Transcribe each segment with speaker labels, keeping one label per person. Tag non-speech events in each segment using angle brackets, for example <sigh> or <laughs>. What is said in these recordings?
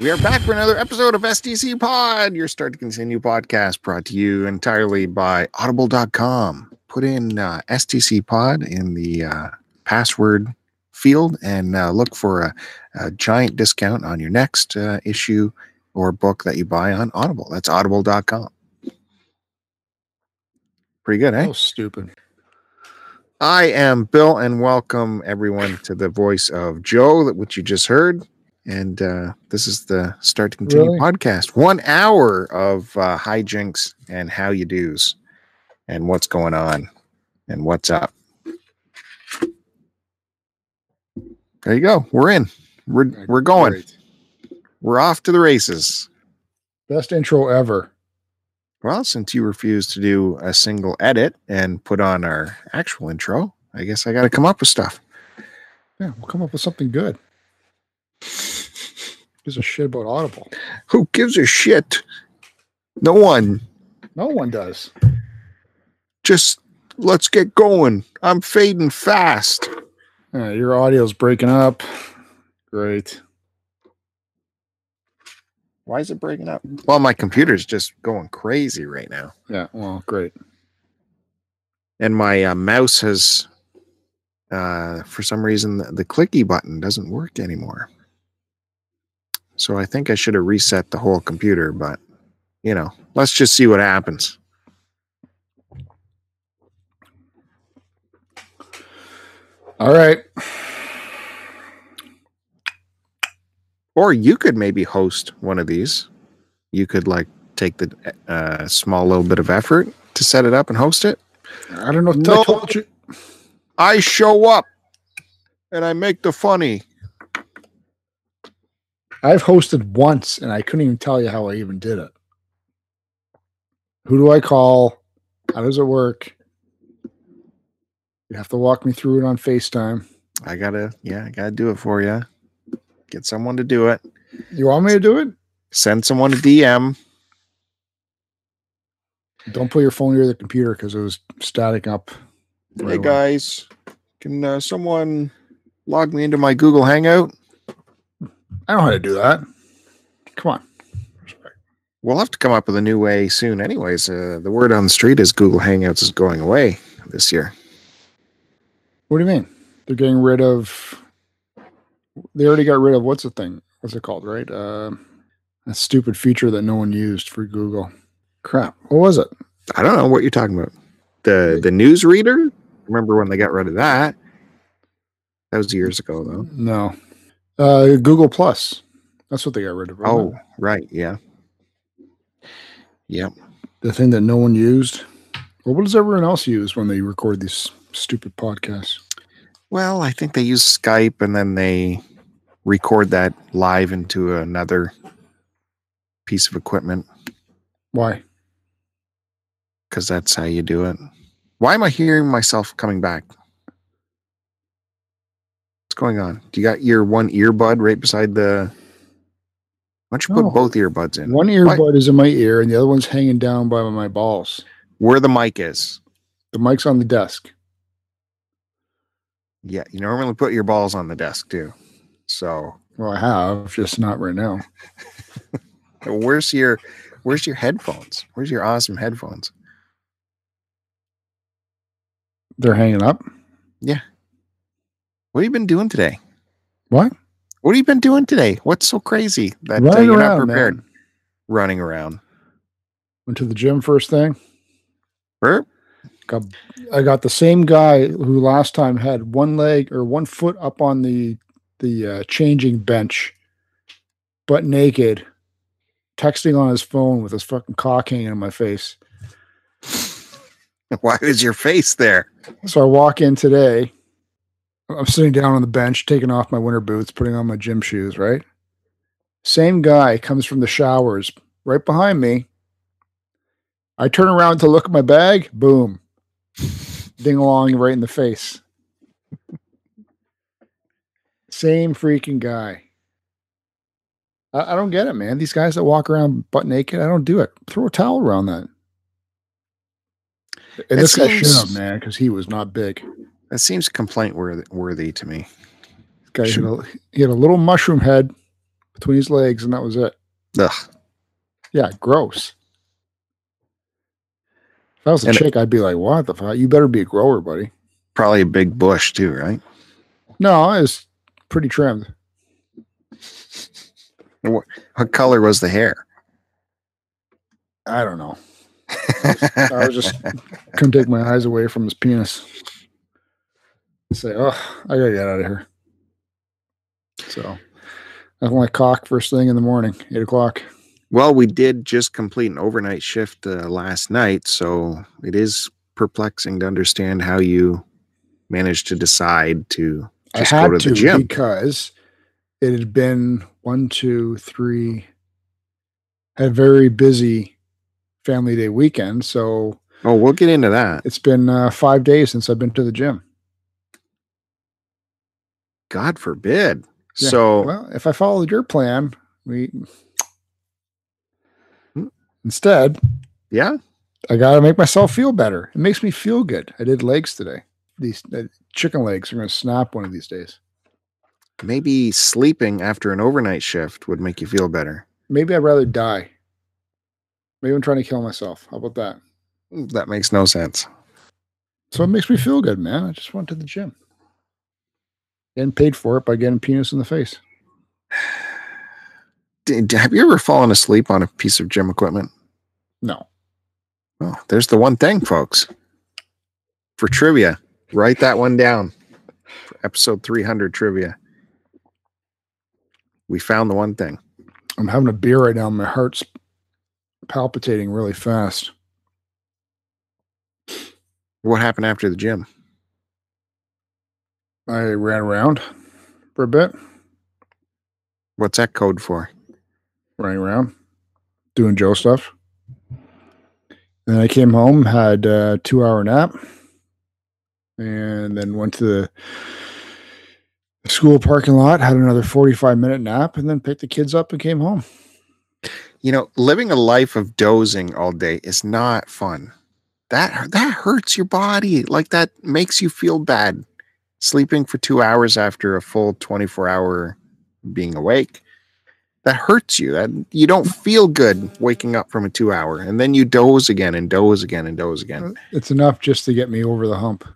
Speaker 1: We are back for another episode of STC Pod, your start to continue podcast brought to you entirely by audible.com. Put in uh, STC Pod in the uh, password field and uh, look for a, a, giant discount on your next uh, issue or book that you buy on Audible. That's audible.com. Pretty good, eh?
Speaker 2: Oh, stupid.
Speaker 1: I am Bill, and welcome everyone to the voice of Joe, that which you just heard. And uh, this is the Start to Continue
Speaker 2: Really?
Speaker 1: podcast. One hour of uh, hijinks and how you do's, and what's going on, and what's up. There you go. We're in. We're we're going.
Speaker 2: Great.
Speaker 1: We're off to the races.
Speaker 2: Best intro ever.
Speaker 1: Well, since you refused to do a single edit and put on our actual intro, I guess I got to come up with stuff.
Speaker 2: Yeah, we'll come up with something good. Gives a shit about Audible.
Speaker 1: Who gives a shit? No one.
Speaker 2: No one does.
Speaker 1: Just let's get going. I'm fading fast.
Speaker 2: Your audio's breaking up. Great.
Speaker 1: Why is it breaking up? Well, my computer's just going crazy right now.
Speaker 2: Yeah, well, great.
Speaker 1: And my uh, mouse has, uh, for some reason, the clicky button doesn't work anymore. So I think I should have reset the whole computer, but you know, let's just see what happens.
Speaker 2: All right.
Speaker 1: Or you could maybe host one of these. You could like take the uh, small little bit of effort to set it up and host it.
Speaker 2: I don't know if
Speaker 1: No.
Speaker 2: I.
Speaker 1: I show up and I make the funny.
Speaker 2: I've hosted once and I couldn't even tell you how I even did it. Who do I call? How does it work? You have to walk me through it on FaceTime.
Speaker 1: I gotta, yeah, I gotta do it for you. Get someone to do it.
Speaker 2: You want me to do it?
Speaker 1: Send someone a DM.
Speaker 2: Don't put your phone near the computer because it was static up.
Speaker 1: Hey
Speaker 2: away.
Speaker 1: guys, can uh, someone log me into my Google Hangout?
Speaker 2: I know how to do that. Come on.
Speaker 1: We'll have to come up with a new way soon, anyways. Uh, the word on the street is Google Hangouts is going away this year.
Speaker 2: What do you mean? They're getting rid of. They already got rid of what's the thing? What's it called? Right? Uh, that stupid feature that no one used for Google. Crap. What was it?
Speaker 1: I don't know what you're talking about. The the news reader. Remember when they got rid of that? That was years ago, though.
Speaker 2: No. Uh, Google Plus. That's what they got rid of. wasn't
Speaker 1: Oh, right, yeah, yep.
Speaker 2: the thing that no one used. Well, what does everyone else use when they record these stupid podcasts?
Speaker 1: Well, I think they use Skype and then they record that live into another piece of equipment
Speaker 2: Why?
Speaker 1: because that's how you do it. Why am I hearing myself coming back? What's going on? Do you got your one earbud right beside the? Why don't you put both earbuds in?
Speaker 2: One earbud is in my ear, and the other one's hanging down by my balls.
Speaker 1: Where the mic is.
Speaker 2: The mic's on the desk.
Speaker 1: Yeah, you normally put your balls on the desk too. So
Speaker 2: Well, I have, just not right now. <laughs>
Speaker 1: where's your where's your headphones? Where's your awesome headphones?
Speaker 2: They're hanging up.
Speaker 1: What have you been doing today?
Speaker 2: What?
Speaker 1: What have you been doing today? What's so crazy that uh, you're not prepared?
Speaker 2: man.
Speaker 1: Running around.
Speaker 2: Went to the gym first thing.
Speaker 1: Burp.
Speaker 2: Got, I got the same guy who last time had one leg or one foot up on the the uh, changing bench, butt naked, texting on his phone with his fucking cock hanging in my face. <laughs>
Speaker 1: Why is your face there?
Speaker 2: So I walk in today. I'm sitting down on the bench, taking off my winter boots, putting on my gym shoes, right? Same guy comes from the showers right behind me. I turn around to look at my bag, boom. <laughs> Ding along right in the face. Same freaking guy. I, I don't get it, man. These guys that walk around butt naked, I don't do it. Throw a towel around that. And
Speaker 1: It
Speaker 2: this guy should have, man, because he was not big.
Speaker 1: That seems complaint worthy, worthy to me.
Speaker 2: Guy had a, he had a little mushroom head between his legs, and that was it.
Speaker 1: Ugh.
Speaker 2: Yeah, gross. If I was a
Speaker 1: And it-
Speaker 2: chick, I'd be like, "What the fuck? You better be a grower, buddy."
Speaker 1: Probably a big bush too, right?
Speaker 2: No, it's pretty trimmed.
Speaker 1: What color was the hair?
Speaker 2: I don't know. <laughs> I was just couldn't take my eyes away from his penis. Say, oh, I gotta get out of here. So, I don't like cock first thing in the morning, eight o'clock.
Speaker 1: Well, we did just complete an overnight shift uh, last night, so it is perplexing to understand how you managed to decide to just
Speaker 2: I had
Speaker 1: go to,
Speaker 2: to
Speaker 1: the gym.
Speaker 2: because it had been one, two, three, a very busy family day weekend. So
Speaker 1: Oh, we'll get into that.
Speaker 2: it's been uh, five days since I've been to the gym.
Speaker 1: God forbid.
Speaker 2: Yeah,
Speaker 1: So,
Speaker 2: Well, if I followed your plan, we
Speaker 1: Hmm.
Speaker 2: instead
Speaker 1: yeah,
Speaker 2: I got to make myself feel better. It makes me feel good. I did legs today. These uh, chicken legs are going to snap one of these days.
Speaker 1: maybe sleeping after an overnight shift would make you feel better.
Speaker 2: Maybe I'd rather die. Maybe I'm trying to kill myself. How about that?
Speaker 1: That makes no sense.
Speaker 2: So it makes me feel good, man. I just went to the gym. Getting paid for it by getting penis in the face. <sighs>
Speaker 1: Did, have you ever fallen asleep on a piece of gym equipment?
Speaker 2: No.
Speaker 1: Oh, there's the one thing, folks. For trivia, write that one down. For episode 300 trivia. We found the one thing.
Speaker 2: I'm having a beer right now. My heart's palpitating really fast.
Speaker 1: What happened after the gym?
Speaker 2: I ran around for a bit,
Speaker 1: What's that code for?
Speaker 2: running around, doing Joe stuff. Then I came home, had a two hour nap, and then went to the school parking lot, had another 45 minute nap, and then picked the kids up and came home.
Speaker 1: You know, living a life of dozing all day is not fun. That that hurts your body. Like that makes you feel bad. Sleeping for 2 hours after a full 24 hour being awake. That hurts you. That you don't feel good waking up from a 2 hour and then you doze again and doze again and doze again.
Speaker 2: It's enough just to get me over the hump.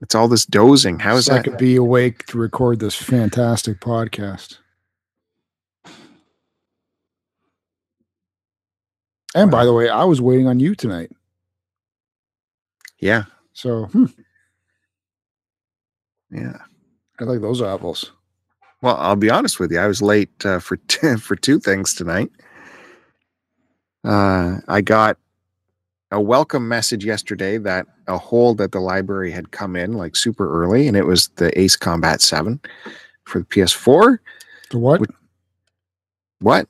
Speaker 1: It's all this dozing. How is
Speaker 2: so I
Speaker 1: that?
Speaker 2: could be awake to record this fantastic podcast. And by the way, I was waiting on you tonight.
Speaker 1: Yeah.
Speaker 2: So hmm,
Speaker 1: Yeah.
Speaker 2: I like those apples.
Speaker 1: Well, I'll be honest with you. I was late uh, for <laughs> t- for two things tonight. Uh, I got a welcome message yesterday that a hold at the library had come in like super early, and it was the Ace Combat Seven for the PS4.
Speaker 2: The what?
Speaker 1: Would- What?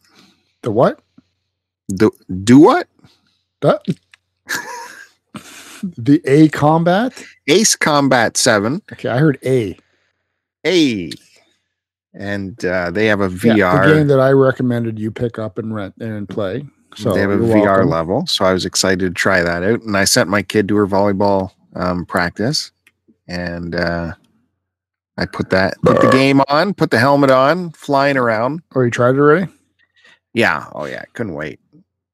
Speaker 2: The what?
Speaker 1: Do, do what?
Speaker 2: That the A combat?
Speaker 1: Ace Combat Seven.
Speaker 2: Okay, I heard A.
Speaker 1: A. And uh, they have a
Speaker 2: Yeah,
Speaker 1: VR.
Speaker 2: the game that I recommended you pick up and rent and play. So
Speaker 1: they have a VR
Speaker 2: welcome.
Speaker 1: level, so I was excited to try that out. And I sent my kid to her volleyball um, practice, and uh, I put that put the game on, put the helmet on, flying around.
Speaker 2: Oh, you tried it already?
Speaker 1: Yeah, oh yeah, couldn't wait.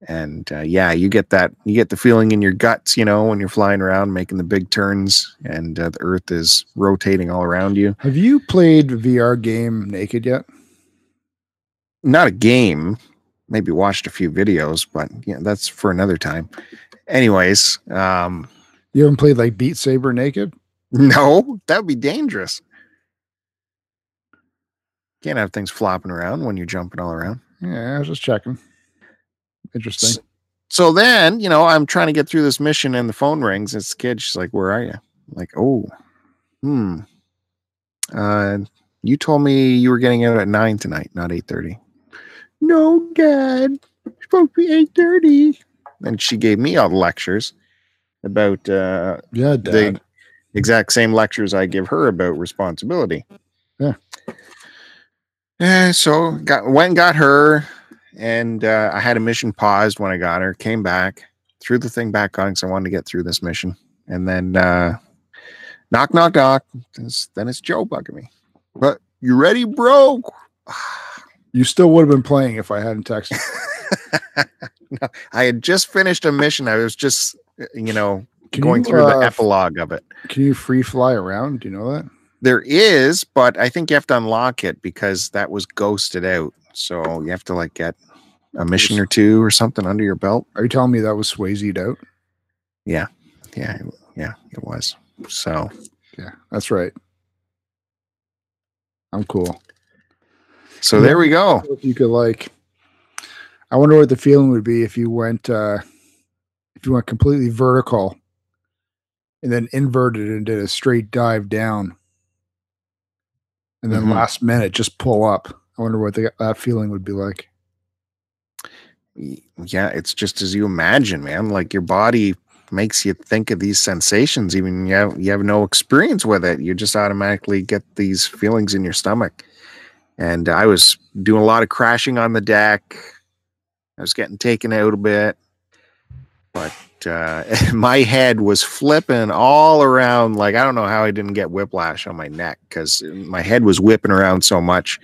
Speaker 1: And uh, yeah, you get that you get the feeling in your guts, you know, when you're flying around, making the big turns, and uh, the Earth is rotating all around you.
Speaker 2: Have you played VR game naked yet?
Speaker 1: Not a game, maybe watched a few videos, but yeah, that's for another time. Anyways, um,
Speaker 2: You haven't played like Beat Saber naked?
Speaker 1: No, that would be dangerous. Can't have things flopping around when you're jumping all around.
Speaker 2: Yeah, I was just checking. Interesting.
Speaker 1: S- So then, you know, I'm trying to get through this mission and the phone rings. It's kid. She's like, Where are you? I'm like, oh, hmm. Uh, you told me you were getting out at nine tonight, not eight thirty. No, Dad. It's supposed to be eight thirty. And she gave me all the lectures about uh
Speaker 2: yeah,
Speaker 1: the exact same lectures I give her about responsibility.
Speaker 2: Yeah.
Speaker 1: Eh, so got went and got her, and uh, I had a mission paused when I got her. Came back, threw the thing back on because I wanted to get through this mission, and then uh, knock, knock, knock. Then it's Joe bugging me. But you ready, bro? <sighs>
Speaker 2: You still would have been playing if I hadn't texted. <laughs>
Speaker 1: no, I had just finished a mission. I was just, you know,
Speaker 2: Can
Speaker 1: going
Speaker 2: you,
Speaker 1: through the
Speaker 2: uh,
Speaker 1: epilogue of it.
Speaker 2: Can you free fly around? Do you know that?
Speaker 1: There is, but I think you have to unlock it because that was ghosted out. So you have to like get a mission or two or something under your belt.
Speaker 2: Are you telling me that was Swayze'd out?
Speaker 1: Yeah, yeah, yeah, it was. So
Speaker 2: Yeah, that's right. I'm cool.
Speaker 1: so there we go.
Speaker 2: If you could like, I wonder what the feeling would be if you went, uh if you went completely vertical, and then inverted and did a straight dive down, and then
Speaker 1: Mhm.
Speaker 2: last minute just pull up. I wonder what the, that feeling would be like.
Speaker 1: Yeah, it's just as you imagine, man. Like your body makes you think of these sensations, even you have you have no experience with it. You just automatically get these feelings in your stomach. And I was doing a lot of crashing on the deck. I was getting taken out a bit, but uh, <laughs> my head was flipping all around. Like I don't know how I didn't get whiplash on my neck because my head was whipping around so much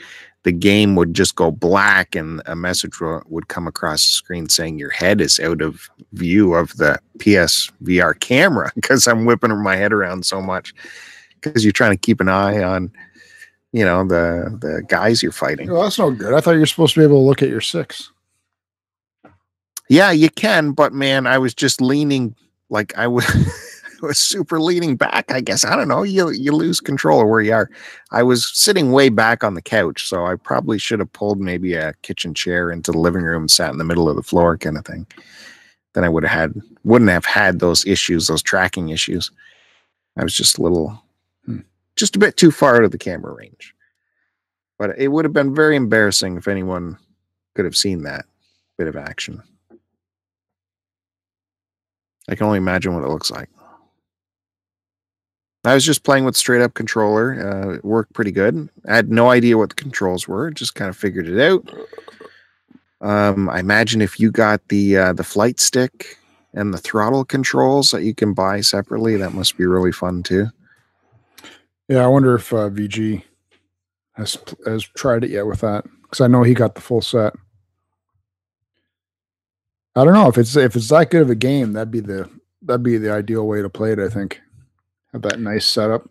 Speaker 1: the game would just go black and a message would come across the screen saying your head is out of view of the PS VR camera <laughs> because I'm whipping my head around so much because you're trying to keep an eye on you know the the guys you're fighting.
Speaker 2: Well, that's no good. I thought you were supposed to be able to look at your six.
Speaker 1: Yeah, you can, but man, I was just leaning like I was <laughs> was <laughs> super leaning back. I guess I don't know. You you lose control of where you are. I was sitting way back on the couch, so I probably should have pulled maybe a kitchen chair into the living room, and sat in the middle of the floor, kind of thing. Then I would have had wouldn't have had those issues, those tracking issues. I was just a little,
Speaker 2: Hmm.
Speaker 1: just a bit too far out of the camera range. But it would have been very embarrassing if anyone could have seen that bit of action. I can only imagine what it looks like. I was just playing with straight up controller. Uh, it worked pretty good. I had no idea what the controls were. Just kind of figured it out. Um, I imagine if you got the uh, the flight stick and the throttle controls that you can buy separately, that must be really fun too.
Speaker 2: Yeah, I wonder if uh, VG has has tried it yet with that because I know he got the full set. I don't know if it's if it's that good of a game. That'd be the that'd be the ideal way to play it. I think have that nice setup.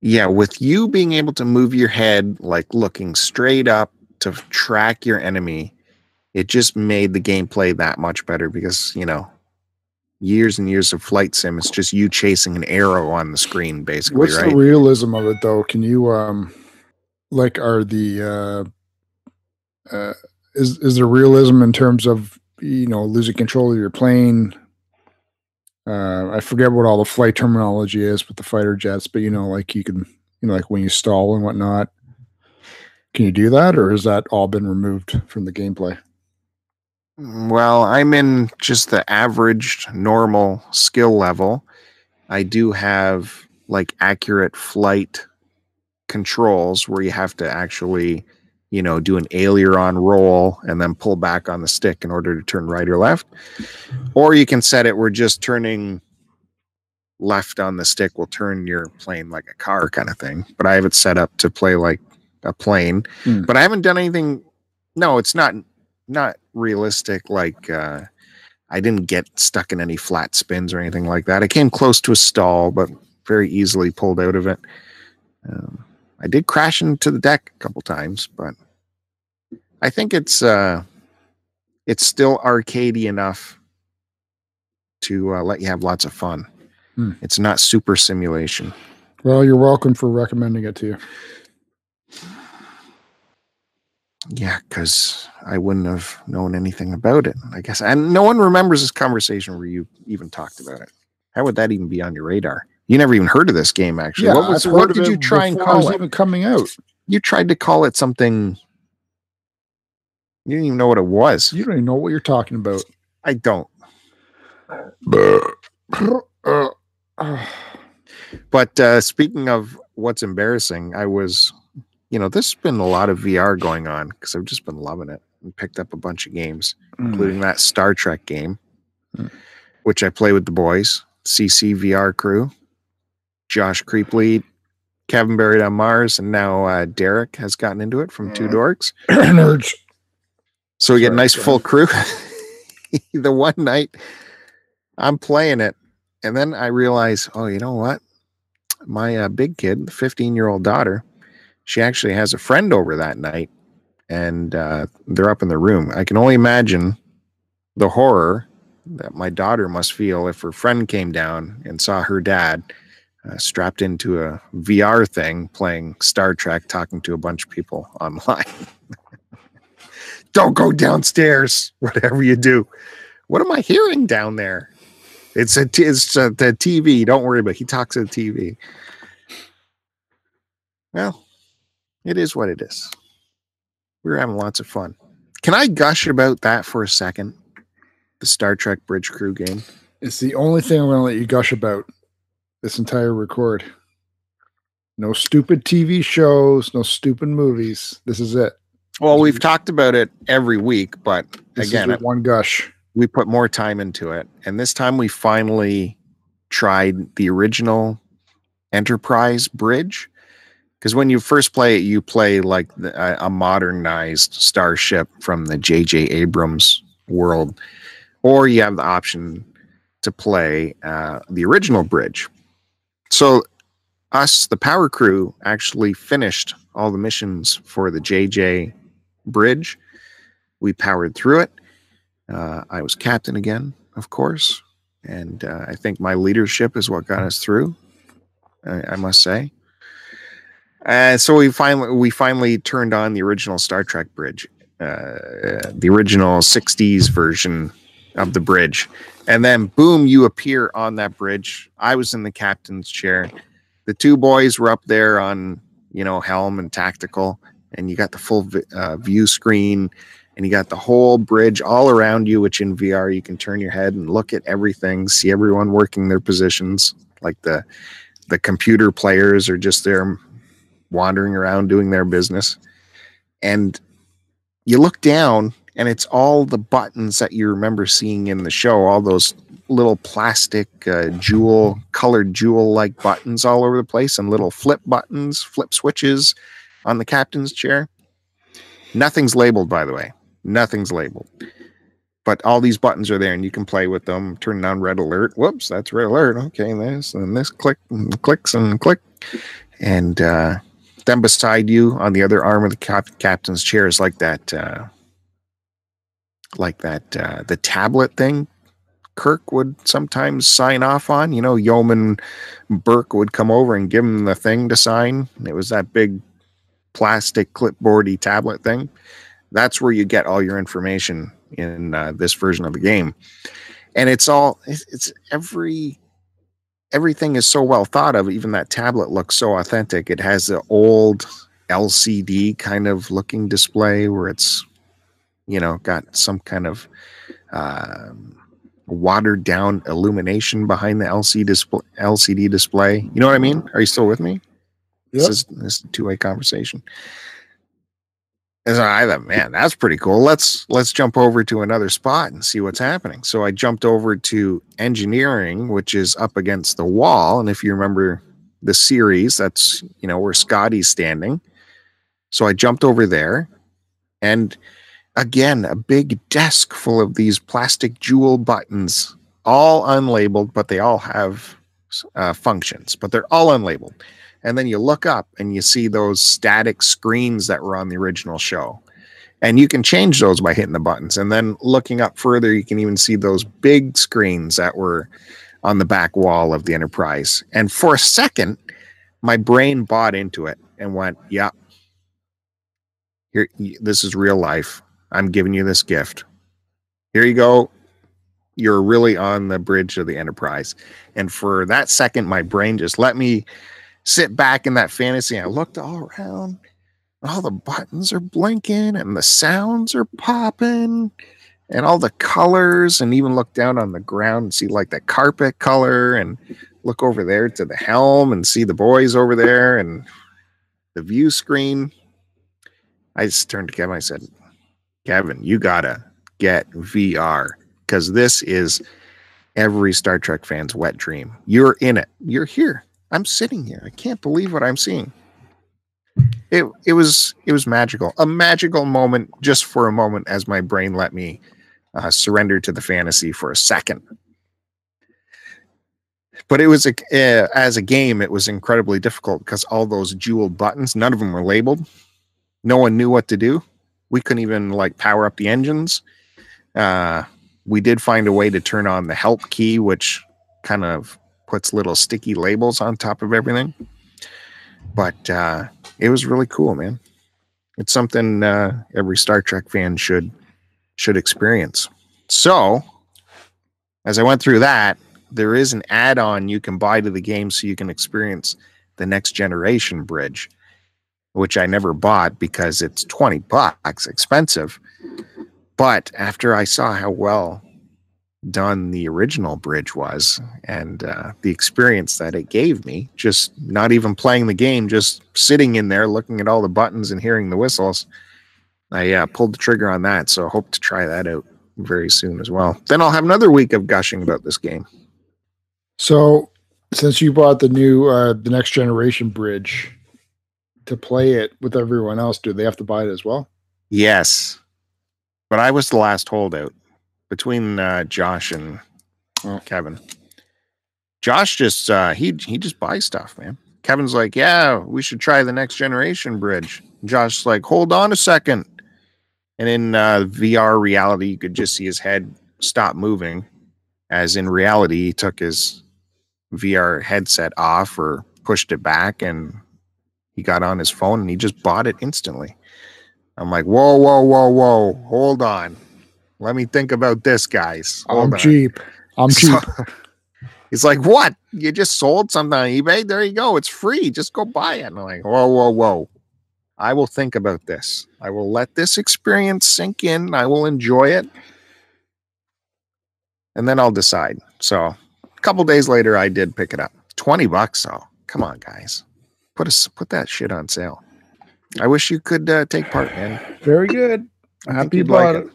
Speaker 1: Yeah, with you being able to move your head like looking straight up to track your enemy, it just made the gameplay that much better because, you know, years and years of flight sim, it's just you chasing an arrow on the screen, basically,
Speaker 2: What's
Speaker 1: right?
Speaker 2: the realism of it though? Can you um like are the uh uh is is there realism in terms of you know losing control of your plane? Uh I forget what all the flight terminology is with the fighter jets, but you know, like you can you know, like when you stall and whatnot. Can you do that or has that all been removed from the gameplay?
Speaker 1: Well, I'm in just the average normal skill level. I do have like accurate flight controls where you have to actually, you know, do an aileron roll and then pull back on the stick in order to turn right or left. Or you can set it where just turning left on the stick will turn your plane like a car kind of thing. But I have it set up to play like a plane.
Speaker 2: Hmm.
Speaker 1: But I haven't done anything. No, it's not not realistic like uh I didn't get stuck in any flat spins or anything like that. I came close to a stall, but very easily pulled out of it. Um, I did crash into the deck a couple times, but I think it's uh it's still arcadey enough to uh, let you have lots of fun.
Speaker 2: Hmm.
Speaker 1: It's not super simulation.
Speaker 2: Well, you're welcome for recommending it to you.
Speaker 1: Yeah, because I wouldn't have known anything about it, I guess. And no one remembers this conversation where you even talked about it. How would that even be on your radar? You never even heard of this game, actually. what was what did you try and
Speaker 2: before it was
Speaker 1: call it?
Speaker 2: even coming out.
Speaker 1: You tried to call it something. You didn't even know what it was.
Speaker 2: You don't even know what you're talking about.
Speaker 1: I don't. <sighs> But uh, speaking of what's embarrassing, I was, you know, there's been a lot of VR going on because I've just been loving it and picked up a bunch of games.
Speaker 2: mm.
Speaker 1: including that Star Trek game,
Speaker 2: Hmm.
Speaker 1: which I play with the boys, CCVR crew, Josh Creeplead, Kevin buried on Mars, and now uh, Derek has gotten into it from Two
Speaker 2: Mhm.
Speaker 1: Dorks. <clears throat>
Speaker 2: Nerds.
Speaker 1: So we get a nice full crew. <laughs> the one night I'm playing it, and then I realize, oh, you know what? My uh, big kid, the 15 year old daughter, she actually has a friend over that night, and uh, they're up in the room. I can only imagine the horror that my daughter must feel if her friend came down and saw her dad uh, strapped into a VR thing playing Star Trek, talking to a bunch of people online. <laughs> Don't go downstairs, <laughs> whatever you do. What am I hearing down there? It's a t- it's uh the TV. Don't worry about. It. He talks to the TV. Well, it is what it is. We're having lots of fun. Can I gush about that for a second? The Star Trek Bridge Crew game.
Speaker 2: It's the only thing I'm going to let you gush about this entire record. No stupid TV shows, no stupid movies. This is it.
Speaker 1: Well, we've talked about it every week, but
Speaker 2: This
Speaker 1: again,
Speaker 2: one gush.
Speaker 1: we put more time into it and this time we finally tried the original enterprise bridge because when you first play it you play like the, a, a modernized starship from the jj abrams world or you have the option to play uh, the original bridge so us the power crew actually finished all the missions for the jj bridge we powered through it uh, I was captain again, of course, and uh, I think my leadership is what got us through. I, I must say. Uh, so we finally we finally turned on the original Star Trek bridge, uh, the original '60s version of the bridge, and then boom, you appear on that bridge. I was in the captain's chair. The two boys were up there on you know helm and tactical, and you got the full uh, view screen and you got the whole bridge all around you, which in VR you can turn your head and look at everything, see everyone working their positions. Like the the computer players are just there wandering around doing their business. And you look down and it's all the buttons that you remember seeing in the show, all those little plastic uh, jewel colored jewel like buttons all over the place and little flip buttons, flip switches on the captain's chair. Nothing's labeled, by the way. Nothing's labeled. But all these buttons are there and you can play with them. Turning on red alert. Whoops that's red alert. Okay this and this click and clicks and click. And uh, then beside you on the other arm of the cap- captain's chair is like that uh, like that uh, the tablet thing kirk would sometimes sign off on. You know yeoman burke would come over and give him the thing to sign. It was that big plastic clipboardy tablet thing. That's where you get all your information in uh, this version of the game. And it's all it's, it's every everything is so well thought of. Even that tablet looks so authentic. It has the old lcd kind of looking display where it's you know got some kind of um, watered down illumination behind the LCD display lcd display you know what i mean are you still with me
Speaker 2: Yep.
Speaker 1: this is this is a two-way conversation and so I thought, man, that's pretty cool. Let's let's jump over to another spot and see what's happening. So I jumped over to engineering, which is up against the wall. And if you remember the series, that's you know where Scotty's standing. So I jumped over there, and again, a big desk full of these plastic jewel buttons, all unlabeled, but they all have uh, functions, but they're all unlabeled. And then you look up and you see those static screens that were on the original show. And you can change those by hitting the buttons. And then looking up further you can even see those big screens that were on the back wall of the enterprise. And for a second my brain bought into it and went yeah here this is real life i'm giving you this gift here you go you're really on the bridge of the enterprise and for that second my brain just let me sit back in that fantasy. I looked all around. All the buttons are blinking and the sounds are popping and all the colors and even look down on the ground and see like the carpet color and look over there to the helm and see the boys over there and the view screen. I just turned to Kevin. I said, Kevin, you gotta get VR because this is every Star Trek fan's wet dream. You're in it. You're here. I'm sitting here. I can't believe what I'm seeing. It it was it was magical. A magical moment just for a moment as my brain let me uh, surrender to the fantasy for a second. But it was a, uh, as a game, it was incredibly difficult because all those jeweled buttons, none of them were labeled. No one knew what to do. We couldn't even like power up the engines. Uh, we did find a way to turn on the help key, which kind of puts little sticky labels on top of everything. But uh, it was really cool, man. It's something uh, every Star Trek fan should should experience. So, as I went through that, there is an add-on you can buy to the game so you can experience the next generation bridge, which I never bought because it's 20 bucks expensive. But after I saw how well done the original bridge was and uh, the experience that it gave me, just not even playing the game, just sitting in there looking at all the buttons and hearing the whistles, I uh, pulled the trigger on that. So I hope to try that out very soon as well. Then I'll have another week of gushing about this game.
Speaker 2: So, since you bought the new, uh, the next generation bridge to play it with everyone else, do they have to buy it as well?
Speaker 1: Yes, but I was the last holdout between uh, Josh and
Speaker 2: Oh.
Speaker 1: Kevin. Josh just uh, he he just buys stuff, man. Kevin's like, yeah, we should try the next generation bridge. Josh's like, hold on a second. And in uh, VR reality, you could just see his head stop moving, as in reality, he took his VR headset off or pushed it back, and he got on his phone and he just bought it instantly. I'm like, whoa, whoa, whoa, whoa, hold on. Let me think about this, guys. Hold
Speaker 2: I'm
Speaker 1: on.
Speaker 2: cheap. I'm cheap.
Speaker 1: So- <laughs> he's like, What? You just sold something on eBay? There you go. It's free. Just go buy it. And I'm like, Whoa, whoa, whoa. I will think about this. I will let this experience sink in. I will enjoy it. And then I'll decide. So a couple days later, I did pick it up. 20 bucks, So Come on, guys. Put us put that shit on sale. I wish you could uh, take part, man.
Speaker 2: Very good.
Speaker 1: I
Speaker 2: Happy you
Speaker 1: like
Speaker 2: bought it.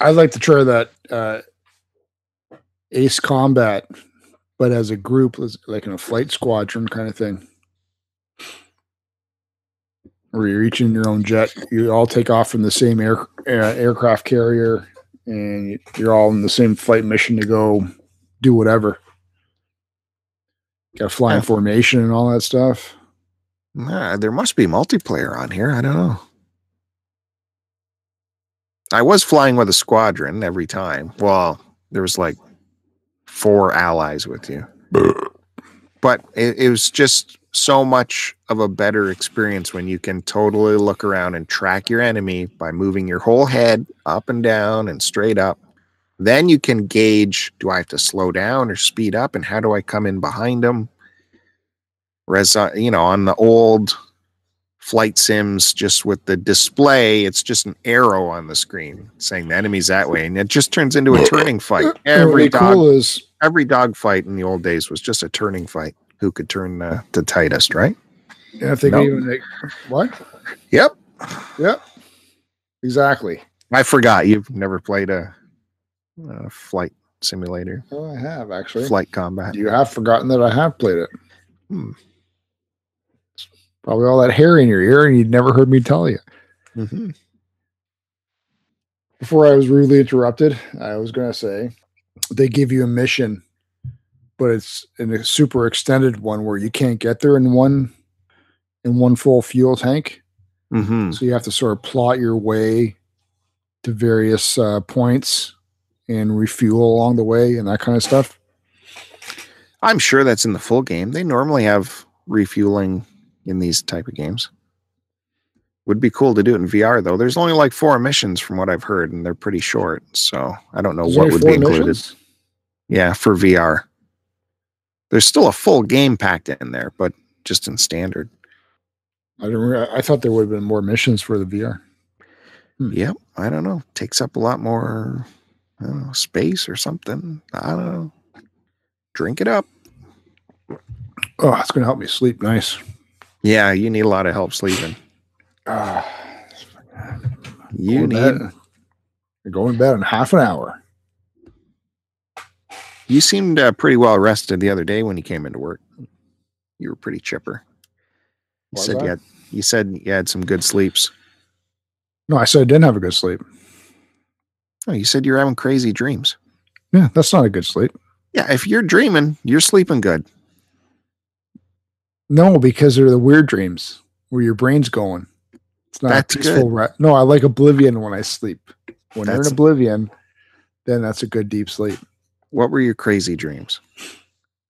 Speaker 2: I'd like to try that uh, Ace Combat, but as a group, like in a flight squadron kind of thing. Where you're each in your own jet. You all take off from the same air uh, aircraft carrier, and you're all in the same flight mission to go do whatever. Got to fly in formation and all that stuff.
Speaker 1: Nah, there must be multiplayer on here. I don't know. I was flying with a squadron every time. Well, there was like four allies with you, but it, it was just so much of a better experience when you can totally look around and track your enemy by moving your whole head up and down and straight up. Then you can gauge: do I have to slow down or speed up, and how do I come in behind them? Whereas, uh, you know, on the old flight sims, just with the display, it's just an arrow on the screen saying the enemy's that way, and it just turns into a turning fight. Every
Speaker 2: would
Speaker 1: dog,
Speaker 2: cool is
Speaker 1: every dog fight in the old days was just a turning fight. Who could turn uh, the tightest, right?
Speaker 2: Yeah, if they
Speaker 1: No.
Speaker 2: could even make what?
Speaker 1: Yep.
Speaker 2: Yep. Exactly.
Speaker 1: I forgot you've never played a, a flight simulator,
Speaker 2: Oh, I have actually.
Speaker 1: flight combat.
Speaker 2: You have forgotten that I have played it.
Speaker 1: Hmm.
Speaker 2: Probably all that hair in your ear, and you'd never heard me tell you.
Speaker 1: hmm
Speaker 2: Before I was rudely interrupted, I was going to say they give you a mission, but it's in a super extended one where you can't get there in one in one full fuel tank.
Speaker 1: hmm
Speaker 2: So you have to sort of plot your way to various uh, points and refuel along the way and that kind of stuff.
Speaker 1: I'm sure that's in the full game. They normally have refueling in these type of games. Would be cool to do it in VR though. There's only like four missions from what I've heard, and they're pretty short. So I don't know
Speaker 2: There's
Speaker 1: what would be included.
Speaker 2: missions?
Speaker 1: Yeah, for VR. There's still a full game packed in there, but just in standard.
Speaker 2: I don't. re- I thought there would have been more missions for the VR. Hmm.
Speaker 1: Yep. I don't know. Takes up a lot more know, space or something. I don't know. Drink it up.
Speaker 2: Oh, it's going to help me sleep nice.
Speaker 1: Yeah, you need a lot of help sleeping. <sighs>
Speaker 2: Ah,
Speaker 1: You need
Speaker 2: bed- You're going to bed in half an hour.
Speaker 1: You seemed uh, pretty well rested the other day when you came into work. You were pretty chipper. You
Speaker 2: Was
Speaker 1: said
Speaker 2: I?
Speaker 1: you had you said you had some good sleeps.
Speaker 2: No, I said I didn't have a good sleep.
Speaker 1: Oh, you said you're having crazy dreams.
Speaker 2: Yeah, that's not a good sleep.
Speaker 1: Yeah, if you're dreaming, you're sleeping good.
Speaker 2: No, because they're the weird dreams where your brain's going. It's not
Speaker 1: That's
Speaker 2: a peaceful.
Speaker 1: good.
Speaker 2: No, I like oblivion when I sleep. When you're in oblivion, then that's a good deep sleep.
Speaker 1: What were your crazy dreams?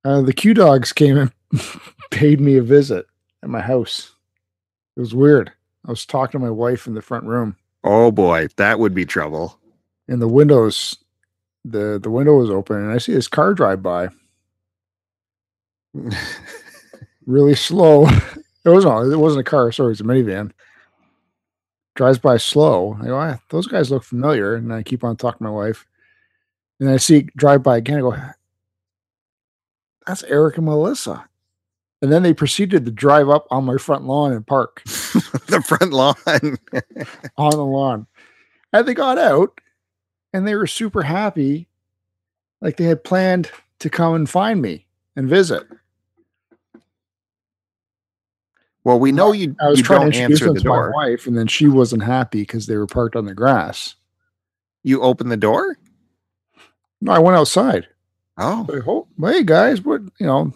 Speaker 2: Uh, the Q dogs came and <laughs> paid me a visit at my house. It was weird. I was talking to my wife in the front room,
Speaker 1: Oh boy, that would be trouble.
Speaker 2: And the windows, the the window was open, and I see this car drive by <laughs> really slow. It wasn't. It wasn't a car. Sorry, it's a minivan. Drives by slow. I go, ah, those guys look familiar, and I keep on talking to my wife, and I see drive by again. I go, that's Eric and Melissa. And then they proceeded to drive up on my front lawn and park <laughs>
Speaker 1: the front lawn. <laughs>
Speaker 2: on the lawn. And they got out and they were super happy. Like they had planned to come and find me and visit.
Speaker 1: well, we know you,
Speaker 2: I was
Speaker 1: you
Speaker 2: trying
Speaker 1: don't
Speaker 2: to
Speaker 1: answer the
Speaker 2: to my
Speaker 1: door.
Speaker 2: wife, and then she wasn't happy because they were parked on the grass.
Speaker 1: You opened the door?
Speaker 2: No, I went outside.
Speaker 1: Oh,
Speaker 2: hope, hey guys, what you know?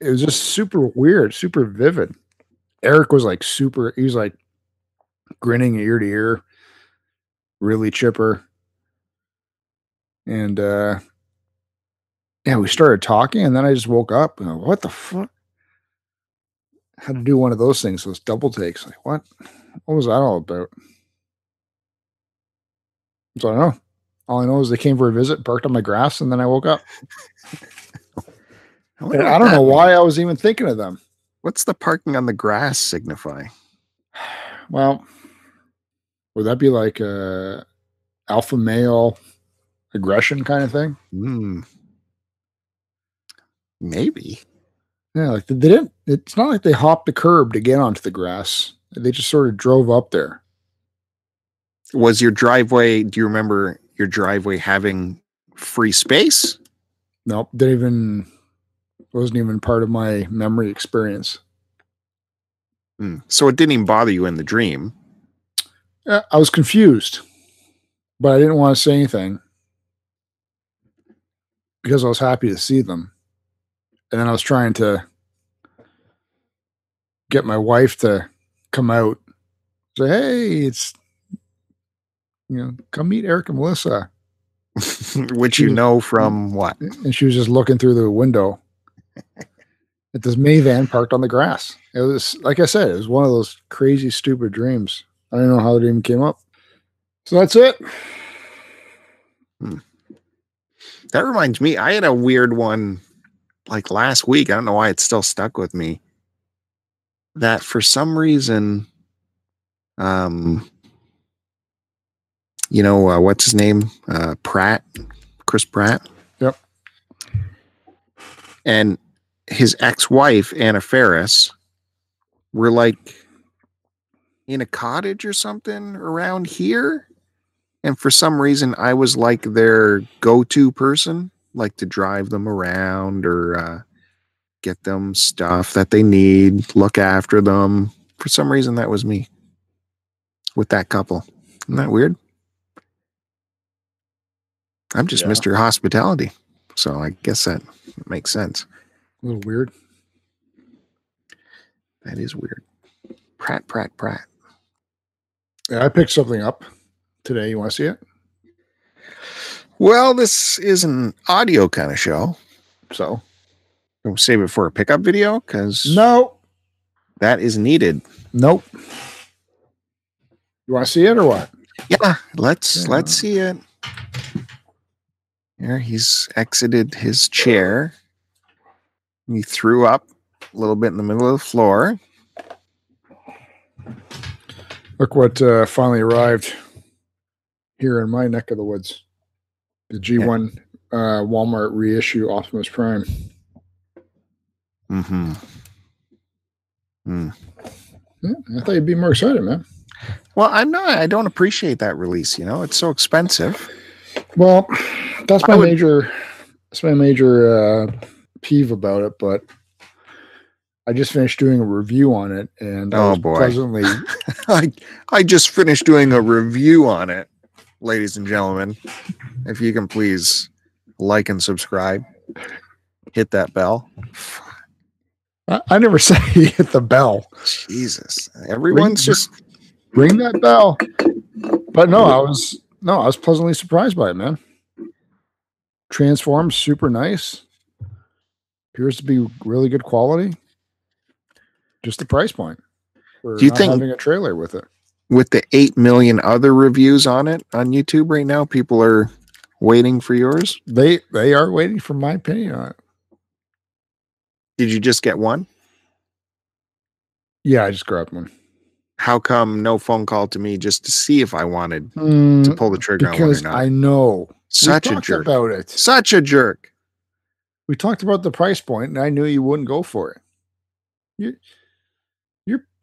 Speaker 2: It was just super weird, super vivid. Eric was like super. He was like grinning ear to ear, really chipper, and uh yeah, we started talking, and then I just woke up. And what the fuck? Had to do one of those things, those double takes. Like what? What was that all about? So I don't know. All I know is they came for a visit, parked on my grass, and then I woke up. <laughs> I don't know why I was even thinking of them.
Speaker 1: What's the parking on the grass signify? <sighs>
Speaker 2: Well, would that be like a alpha male aggression kind of thing?
Speaker 1: Hmm. Maybe.
Speaker 2: Yeah, like they didn't. It's not like they hopped the curb to get onto the grass. They just sort of drove up there.
Speaker 1: Was your driveway, do you remember your driveway having free space?
Speaker 2: Nope, didn't even wasn't even part of my memory experience.
Speaker 1: Hmm. So it didn't even bother you in the dream.
Speaker 2: I was confused, but I didn't want to say anything because I was happy to see them. And then I was trying to get my wife to come out, say, "Hey, it's you know, come meet Eric and Melissa." <laughs>
Speaker 1: Which you know from what?
Speaker 2: And she was just looking through the window at this minivan parked on the grass. It was like I said, it was one of those crazy, stupid dreams. I don't know how it even came up. So that's it.
Speaker 1: That reminds me, I had a weird one like last week. I don't know why it's still stuck with me. That for some reason, um, you know, uh, what's his name? Uh, Pratt, Chris Pratt.
Speaker 2: Yep.
Speaker 1: And his ex wife, Anna Faris, were like in a cottage or something around here. And for some reason, I was like their go to person, like to drive them around or uh, get them stuff that they need, look after them. For some reason, that was me with that couple. Isn't that weird? I'm just
Speaker 2: Yeah.
Speaker 1: Mr. Hospitality. So I guess that makes sense.
Speaker 2: A little weird.
Speaker 1: That is weird. Pratt, Pratt, Pratt.
Speaker 2: Yeah, I picked something up today. You want to see it?
Speaker 1: Well, this is an audio kind of show.
Speaker 2: So
Speaker 1: We'll save it for a pickup video because
Speaker 2: no,
Speaker 1: that is needed.
Speaker 2: nope. You want to see it or what?
Speaker 1: Yeah, let's
Speaker 2: Yeah.
Speaker 1: let's see it. Here he's exited his chair. He threw up a little bit in the middle of the floor.
Speaker 2: Look what uh, finally arrived here in my neck of the woods. The G1 uh, Walmart reissue Optimus Prime.
Speaker 1: Mm-hmm.
Speaker 2: Yeah, I thought you'd be more excited, man.
Speaker 1: Well, I'm not. I don't appreciate that release. You know, it's so expensive.
Speaker 2: Well, that's my
Speaker 1: would-
Speaker 2: major That's my major uh, peeve about it, but I just finished doing a review on it, and I
Speaker 1: Oh,
Speaker 2: was
Speaker 1: boy.
Speaker 2: pleasantly <laughs>
Speaker 1: I I just finished doing a review on it, ladies and gentlemen. If you can please like and subscribe, hit that bell.
Speaker 2: I, I never <laughs> say hit the bell.
Speaker 1: Jesus, everyone's just
Speaker 2: Ring that bell. But no, I was no, I was pleasantly surprised by it, man. Transforms super nice. Appears to be really good quality. Just the price point.
Speaker 1: Do you think-
Speaker 2: having a trailer with it?
Speaker 1: with the eight million other reviews on it on YouTube right now. People are waiting for yours.
Speaker 2: They they are waiting for my opinion on it.
Speaker 1: Did you just get one?
Speaker 2: Yeah, I just grabbed one.
Speaker 1: How come no phone call to me just to see if I wanted to
Speaker 2: Mm,
Speaker 1: pull the trigger on one or
Speaker 2: because
Speaker 1: not?
Speaker 2: I know
Speaker 1: Such a jerk.
Speaker 2: about it.
Speaker 1: Such a jerk.
Speaker 2: we talked about the price point and I knew you wouldn't go for it. You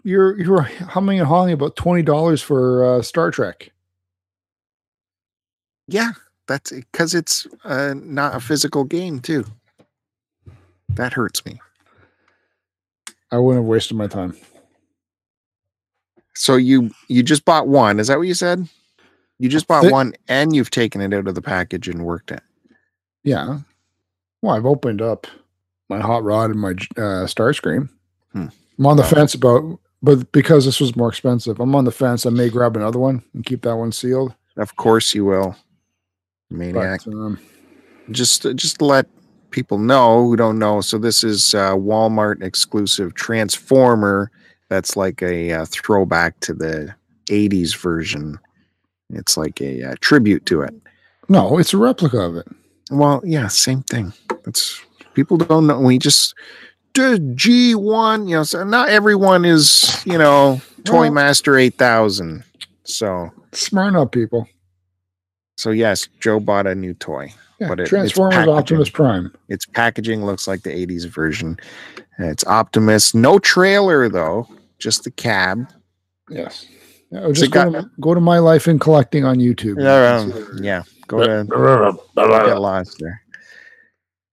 Speaker 2: you're you're humming and hawing about twenty dollars for uh, Star Trek.
Speaker 1: Yeah, that's because it's uh, not a physical game too. That hurts me.
Speaker 2: I wouldn't have wasted my time.
Speaker 1: So you you just bought one? Is that what you said? You just bought
Speaker 2: Thi-
Speaker 1: one and you've taken it out of the package and worked it.
Speaker 2: Yeah. Well, I've opened up my hot rod and my uh, Starscream.
Speaker 1: Hmm.
Speaker 2: I'm on the fence about, but because this was more expensive, I'm on the fence. I may grab another one and keep that one sealed.
Speaker 1: Of course you will, maniac.
Speaker 2: But, um,
Speaker 1: just just let people know who don't know so this is uh, walmart exclusive transformer that's like a uh, throwback to the 80s version it's like a uh, tribute to it
Speaker 2: no, it's a replica of it.
Speaker 1: well yeah same thing it's people don't know we just g1 you know so not everyone is you know toy
Speaker 2: Well-
Speaker 1: master 8000 so
Speaker 2: Smart up, people.
Speaker 1: so yes joe bought a new toy
Speaker 2: Yeah,
Speaker 1: But it-
Speaker 2: Transformers
Speaker 1: packaging.
Speaker 2: Optimus Prime.
Speaker 1: Its packaging looks like the 80s version. And It's Optimus. No trailer though, just the cab.
Speaker 2: Yes. Yeah,
Speaker 1: So
Speaker 2: just
Speaker 1: it got-
Speaker 2: go, to, go to my life in collecting on YouTube.
Speaker 1: Yeah, um, yeah. Go to get lost there.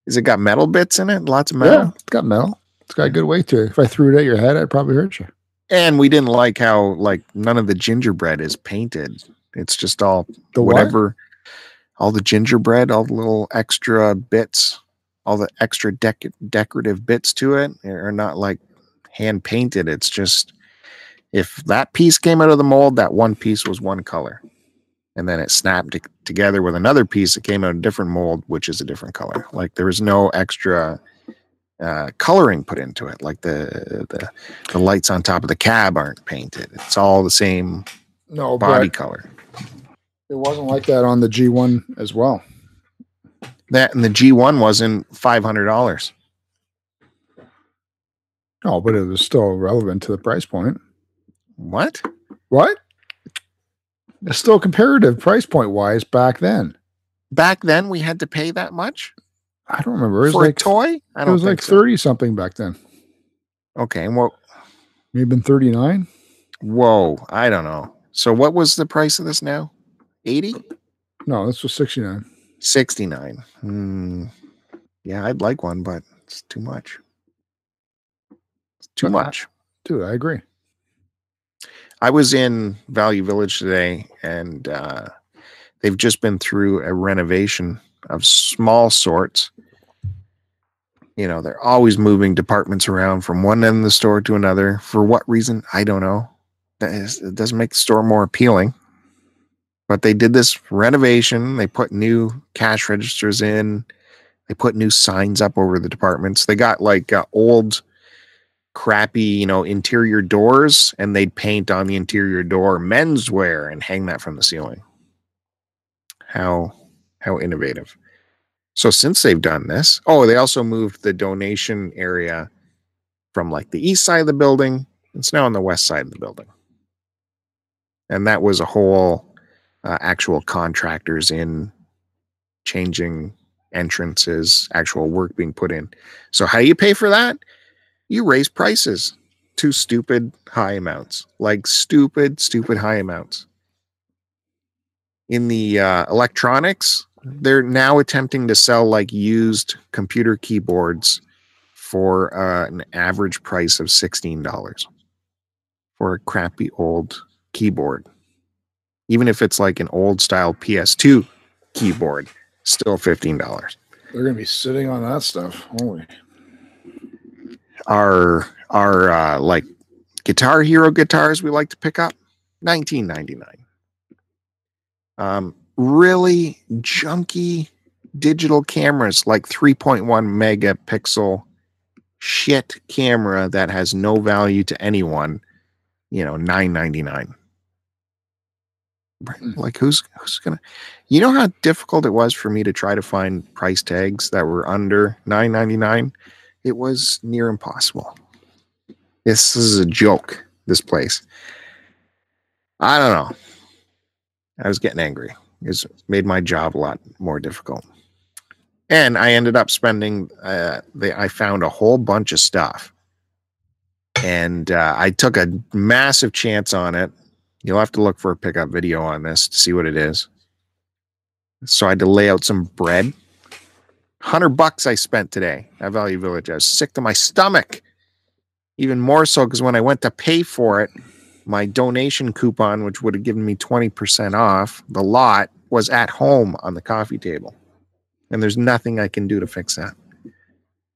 Speaker 1: Is it got metal bits in it? Lots of metal.
Speaker 2: Yeah, it's got metal. It's got a good weight to it. If I threw it at your head, I'd probably hurt you.
Speaker 1: And we didn't like how like none of the gingerbread is painted. It's just all
Speaker 2: The what?
Speaker 1: whatever all the gingerbread, all the little extra bits, all the extra dec- decorative bits to it are not like hand painted. It's just if that piece came out of the mold, that one piece was one color. And then it snapped t- together with another piece that came out a different mold, which is a different color. Like there was no extra uh, coloring put into it. Like the, the the lights on top of the cab aren't painted. It's all the same
Speaker 2: No,
Speaker 1: body color.
Speaker 2: it wasn't like that on the G1 as well.
Speaker 1: That and the G1 wasn't five hundred dollars.
Speaker 2: No, but it was still relevant to the price point.
Speaker 1: What?
Speaker 2: What? It's still comparative price point wise back then.
Speaker 1: Back then we had to pay that much
Speaker 2: I don't remember. It was
Speaker 1: for
Speaker 2: like
Speaker 1: a toy. I don't
Speaker 2: It
Speaker 1: was
Speaker 2: like
Speaker 1: so.
Speaker 2: 30 something back then.
Speaker 1: Okay, well,
Speaker 2: Maybe been 39.
Speaker 1: whoa, I don't know. So what was the price of this now? 80?
Speaker 2: No, this was 69.
Speaker 1: 69. Hmm. Yeah, I'd like one, but it's too much. It's too much.
Speaker 2: Dude, I agree.
Speaker 1: I was in Value Village today and uh, they've just been through a renovation of small sorts. You know, they're always moving departments around from one end of the store to another. For what reason? I don't know. It doesn't make the store more appealing. But they did this renovation. They put new cash registers in. They put new signs up over the departments. They got like uh, old crappy, you know, interior doors and they'd paint on the interior door menswear and hang that from the ceiling. How how innovative. So since they've done this, oh, they also moved the donation area from like the east side of the building. It's now on the west side of the building. And that was a whole uh, actual contractors in changing entrances, actual work being put in. So how do you pay for that? You raise prices to stupid high amounts, like stupid, stupid high amounts. In the uh, electronics, they're now attempting to sell like used computer keyboards for uh, an average price of $16 for a crappy old keyboard. Even if it's like an old style PS2 keyboard, still $15.
Speaker 2: They're going to be sitting on that stuff. Holy.
Speaker 1: Our our uh, like Guitar Hero guitars we like to pick up, 19.99. Um, really junky digital cameras like 3.1 megapixel shit camera that has no value to anyone, you know, 9.99.
Speaker 2: Hmm.
Speaker 1: Like who's who's gonna you know how difficult it was for me to try to find price tags that were under 9.99? It was near impossible. This is a joke, this place. I don't know. I was getting angry. It's made my job a lot more difficult. And I ended up spending, uh, I found a whole bunch of stuff. And uh, I took a massive chance on it. You'll have to look for a pickup video on this to see what it is. So I had to lay out some bread. 100 bucks I spent today at Value Village. I was sick to my stomach. Even more so because when I went to pay for it, my donation coupon, which would have given me 20% off the lot, was at home on the coffee table. And there's nothing I can do to fix that.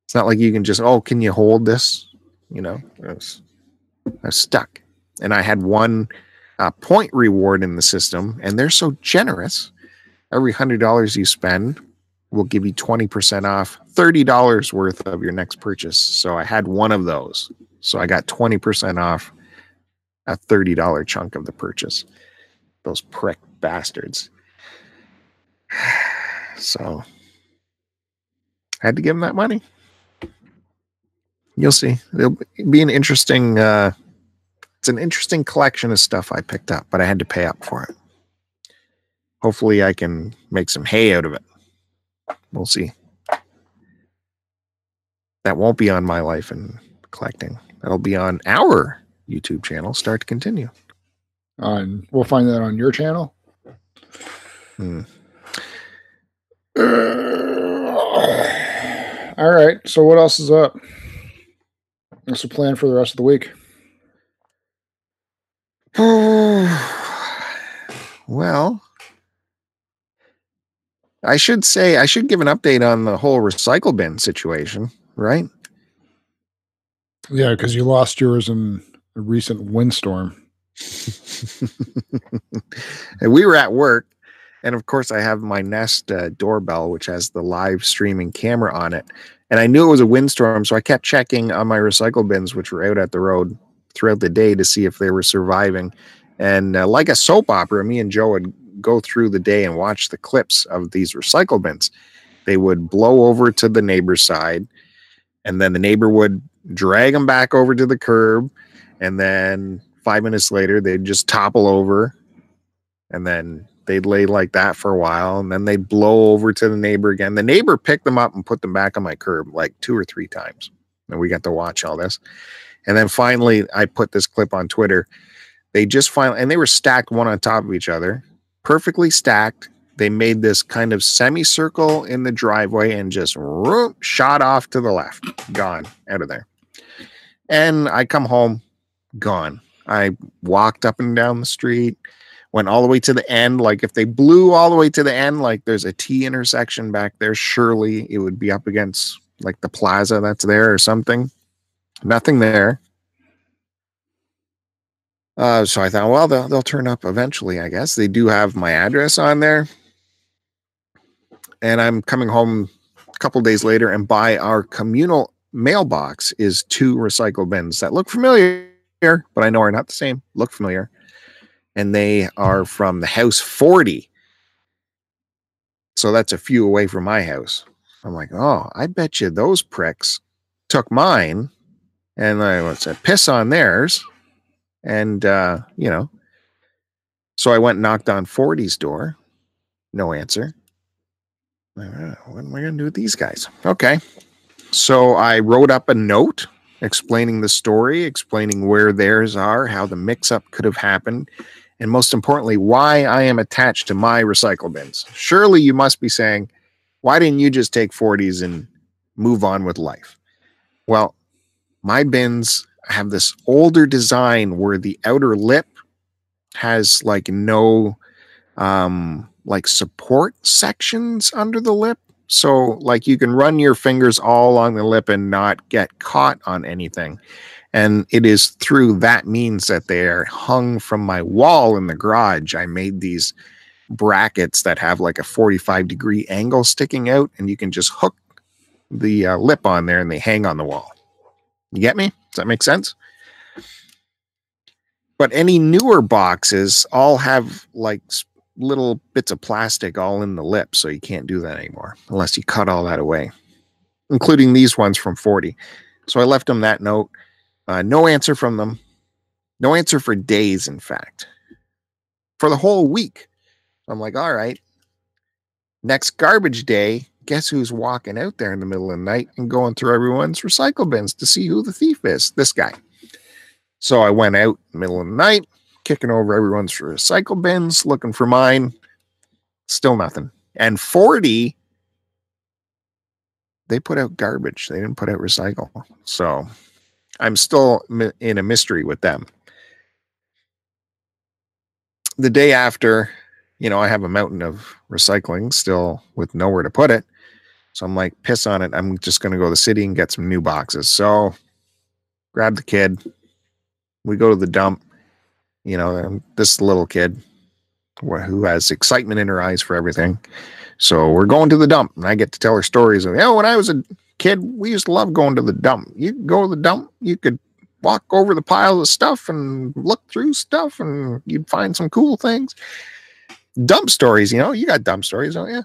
Speaker 1: It's not like you can just, oh, can you hold this? You know, I was, I was stuck. And I had one uh, point reward in the system, and they're so generous. Every $100 you spend will give you 20% off $30 worth of your next purchase. So I had one of those. So I got 20% off a $30 chunk of the purchase. Those prick bastards. <sighs> So I had to give them that money. You'll see. It'll be an interesting uh it's an interesting collection of stuff I picked up, but I had to pay up for it. Hopefully I can make some hay out of it. We'll see. That won't be on my life and collecting. That'll be on our YouTube channel, Start to Continue.
Speaker 2: And we'll find that on your channel.
Speaker 1: Hmm. <sighs>
Speaker 2: All right. So what else is up? What's the plan for the rest of the week? <sighs>
Speaker 1: well, I should say I should give an update on the whole recycle bin situation, right?
Speaker 2: Yeah, because you lost yours in a recent windstorm.
Speaker 1: and <laughs> we were at work, and of course, I have my Nest uh, doorbell, which has the live streaming camera on it. And I knew it was a windstorm, so I kept checking on my recycle bins, which were out at the road throughout the day to see if they were surviving. And uh, like a soap opera, me and Joe would go through the day and watch the clips of these recycle bins. They would blow over to the neighbor's side, and then the neighbor would drag them back over to the curb. And then five minutes later, they'd just topple over. And then they'd lay like that for a while. And then they'd blow over to the neighbor again. The neighbor picked them up and put them back on my curb like two or three times. And we got to watch all this. And then finally, I put this clip on Twitter. They just finally, and they were stacked one on top of each other, perfectly stacked. They made this kind of semicircle in the driveway and just whoop, shot off to the left, gone out of there. And I come home, gone. I walked up and down the street, went all the way to the end. Like if they blew all the way to the end, like there's a T intersection back there, surely it would be up against like the plaza that's there or something. Nothing there. Uh, so I thought, well, they'll, they'll turn up eventually, I guess. They do have my address on there. And I'm coming home a couple days later, and by our communal mailbox is two recycle bins that look familiar, but I know are not the same. Look familiar. And they are from the house 40. So that's a few away from my house. I'm like, oh, I bet you those pricks took mine and I was a piss on theirs. And uh, you know, so I went knocked on 40's door. No answer. What am I gonna do with these guys? Okay. So I wrote up a note explaining the story, explaining where theirs are, how the mix up could have happened. and most importantly, why I am attached to my recycle bins. Surely you must be saying, why didn't you just take 40s and move on with life? Well, my bins have this older design where the outer lip has like no um like support sections under the lip. So like you can run your fingers all along the lip and not get caught on anything. And it is through that means that they are hung from my wall in the garage. I made these brackets that have like a 45 degree angle sticking out and you can just hook the uh, lip on there and they hang on the wall you get me does that make sense but any newer boxes all have like little bits of plastic all in the lip, so you can't do that anymore unless you cut all that away, including these ones from 40. So I left them that note. Uh, no answer from them. No answer for days, in fact, for the whole week. I'm like, all right. Next garbage day, guess who's walking out there in the middle of the night and going through everyone's recycle bins to see who the thief is? This guy. So I went out in the middle of the night, kicking over everyone's recycle bins, looking for mine. Still nothing. And 40, they put out garbage. They didn't put out recycle. So I'm still in a mystery with them. The day after, you know, I have a mountain of recycling still with nowhere to put it. So I'm like, piss on it. I'm just going to go to the city and get some new boxes. So grab the kid, we go to the dump. You know, this little kid who has excitement in her eyes for everything. So we're going to the dump, and I get to tell her stories of, you know, when I was a kid, we used to love going to the dump. You go to the dump, you could walk over the piles of stuff and look through stuff, and you'd find some cool things. Dump stories, you know, you got dump stories, don't you?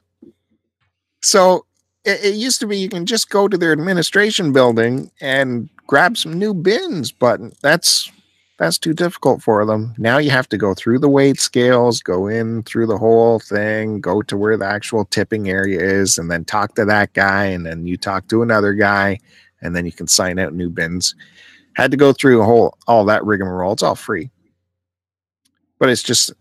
Speaker 1: So it, it used to be you can just go to their administration building and grab some new bins, but that's that's too difficult for them. Now you have to go through the weight scales, go in through the whole thing, go to where the actual tipping area is, and then talk to that guy, and then you talk to another guy, and then you can sign out new bins. Had to go through a whole all that rigmarole. It's all free, but it's just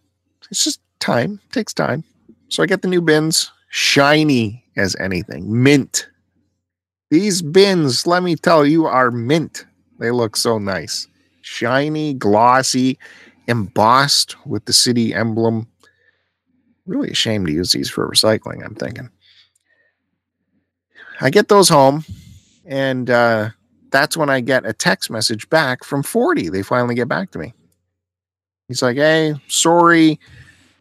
Speaker 1: it's just time. It takes time. So I get the new bins, shiny as anything, mint. These bins, let me tell you, are mint. They look so nice shiny, glossy, embossed with the city emblem. Really a shame to use these for recycling, I'm thinking. I get those home, and uh, that's when I get a text message back from 40. They finally get back to me. He's like, Hey, sorry,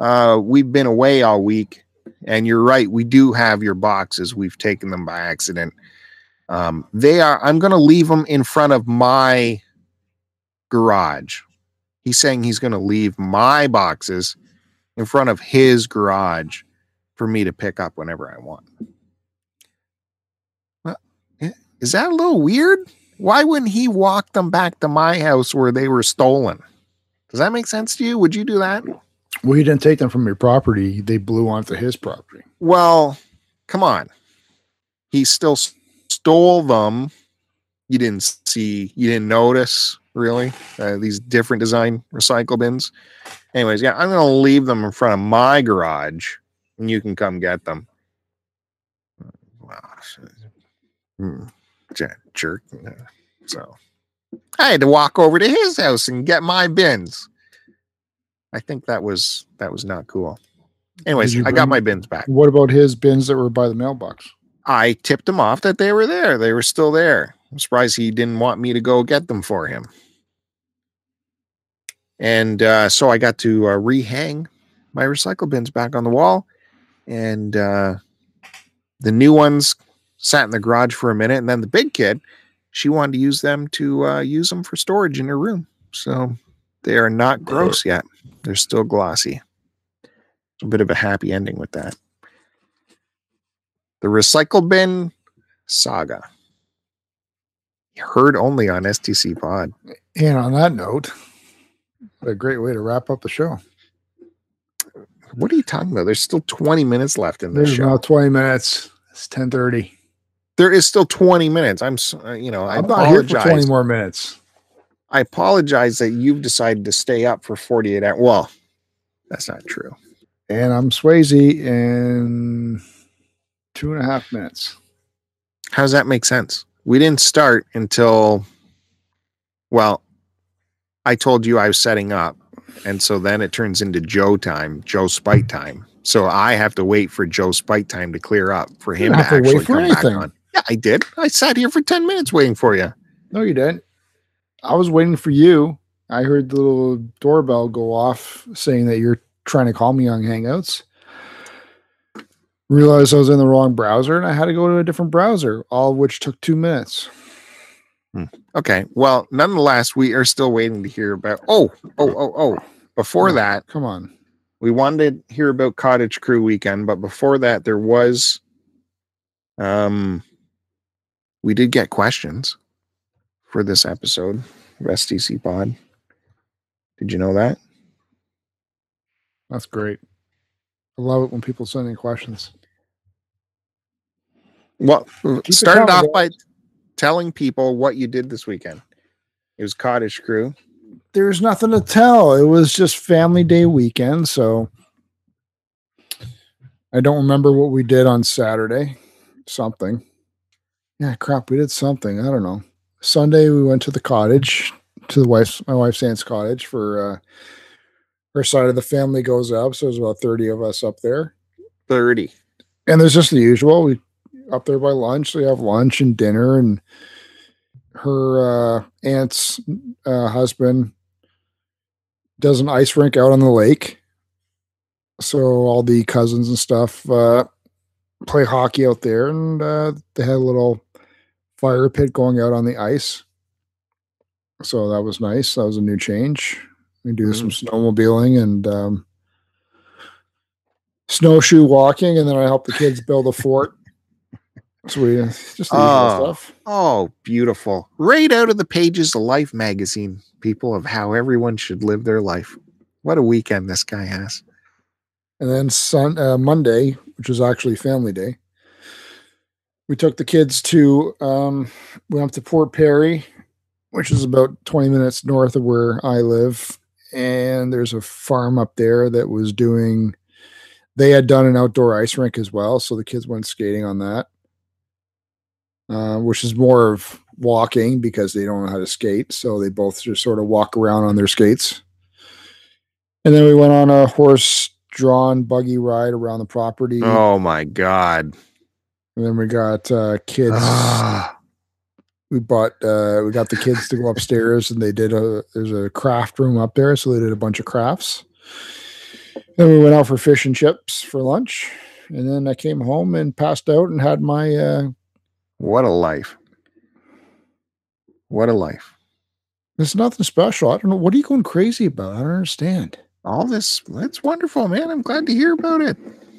Speaker 1: uh, we've been away all week. And you're right, we do have your boxes. We've taken them by accident. Um, they are, I'm going to leave them in front of my garage. He's saying he's going to leave my boxes in front of his garage for me to pick up whenever I want. Is that a little weird? Why wouldn't he walk them back to my house where they were stolen? Does that make sense to you? Would you do that?
Speaker 2: Well, you didn't take them from your property. They blew onto his property.
Speaker 1: Well, come on. He still stole them. You didn't see, you didn't notice really. Uh, these different design recycle bins. Anyways, yeah, I'm going to leave them in front of my garage and you can come get them. <sighs> Wow. Jerk. So I had to walk over to his house and get my bins. I think that was that was not cool. Anyways, I got my bins back.
Speaker 2: What about his bins that were by the mailbox?
Speaker 1: I tipped him off that they were there. They were still there. I'm surprised he didn't want me to go get them for him. And uh, so I got to uh, rehang my recycle bins back on the wall. And uh, the new ones sat in the garage for a minute. And then the big kid, she wanted to use them to uh, use them for storage in her room. So they are not gross yet. They're still glossy. It's a bit of a happy ending with that. The recycle bin saga. Heard only on STC Pod.
Speaker 2: And on that note, what a great way to wrap up the show.
Speaker 1: What are you talking about? There's still 20 minutes left in this
Speaker 2: There's
Speaker 1: show.
Speaker 2: About 20 minutes. It's 10:30.
Speaker 1: There is still 20 minutes. I'm, uh, you know, I
Speaker 2: I'm not here for 20 more minutes.
Speaker 1: I apologize that you've decided to stay up for 48 hours. Well, That's not true.
Speaker 2: And I'm Swayze in two and a half minutes.
Speaker 1: How does that make sense? We didn't start until, well, I told you I was setting up. And so then it turns into Joe time, Joe spite time. So I have to wait for Joe spite time to clear up for him to
Speaker 2: to wait
Speaker 1: actually
Speaker 2: for
Speaker 1: come back on. Yeah, I did. I sat here for 10 minutes waiting for you.
Speaker 2: No, you didn't. I was waiting for you. I heard the little doorbell go off saying that you're trying to call me on Hangouts. Realized I was in the wrong browser and I had to go to a different browser, all of which took two minutes.
Speaker 1: Okay. Well, nonetheless, we are still waiting to hear about. Oh, oh, oh, oh. Before that,
Speaker 2: Come on.
Speaker 1: we wanted to hear about Cottage Crew weekend, but before that, there was, um, we did get questions for this episode STC Pod. Did you know that?
Speaker 2: That's great. I love it when people send in questions.
Speaker 1: Well,
Speaker 2: it
Speaker 1: started off by telling people what you did this weekend. It was Cottage Crew.
Speaker 2: There's nothing to tell. It was just family day weekend, so I don't remember what we did on Saturday. Something. Yeah, crap, we did something. I don't know. Sunday we went to the cottage, to the wife's my wife's aunt's cottage for uh her side of the family goes up, so there's about 30 of us up there.
Speaker 1: 30.
Speaker 2: And there's just the usual. We up there by lunch. We have lunch and dinner, and her uh, aunt's uh, husband does an ice rink out on the lake. So all the cousins and stuff uh, play hockey out there, and uh, they had a little fire pit going out on the ice. So that was nice. That was a new change. We do some snowmobiling and um, snowshoe walking, and then I help the kids build a fort. <laughs> So we just the
Speaker 1: Oh.
Speaker 2: stuff.
Speaker 1: Oh, beautiful. Right out of the pages of Life magazine, people of how everyone should live their life. What a weekend this guy has.
Speaker 2: And then Sun uh, Monday, which was actually family day, we took the kids to um, we went to Port Perry, which is about 20 minutes north of where I live. And there's a farm up there that was doing they had done an outdoor ice rink as well. So the kids went skating on that. Uh, which is more of walking because they don't know how to skate. So they both just sort of walk around on their skates. And then we went on a horse drawn buggy ride around the property.
Speaker 1: Oh my God.
Speaker 2: And then we got uh, kids.
Speaker 1: Ah,
Speaker 2: we bought uh, we got the kids to go upstairs and they did a there's a craft room up there, so they did a bunch of crafts. Then we went out for fish and chips for lunch. And then I came home and passed out and had my uh
Speaker 1: what a life. What a life.
Speaker 2: It's nothing special. I don't know. What are you going crazy about? I don't understand.
Speaker 1: All this, it's wonderful, man. I'm glad to hear about it.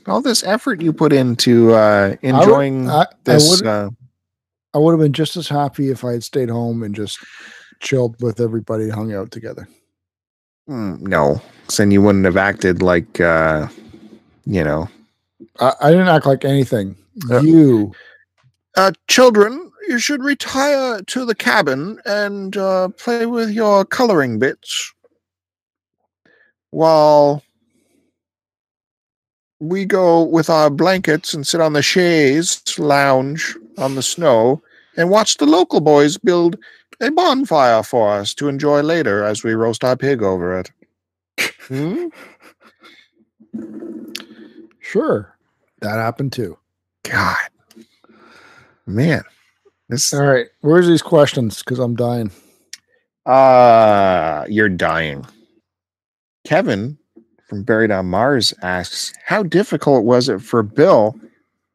Speaker 1: All this effort you put into uh, enjoying
Speaker 2: I, I
Speaker 1: this.
Speaker 2: would
Speaker 1: uh,
Speaker 2: I would have been just as happy if I had stayed home and just chilled with everybody hung out together.
Speaker 1: mm, no, then you wouldn't have acted like, uh, you know,
Speaker 2: I, I didn't act like anything.
Speaker 1: Uh,
Speaker 2: you
Speaker 1: uh, children, you should retire to the cabin and uh, play with your coloring bits while we go with our blankets and sit on the chaise lounge on the snow and watch the local boys build a bonfire for us to enjoy later as we roast our pig over it. Hmm?
Speaker 2: sure that happened too.
Speaker 1: God, man, this
Speaker 2: All right, where's these questions? Because I'm dying.
Speaker 1: Uh, you're dying. Kevin from Buried on Mars asks, How difficult was it for Bill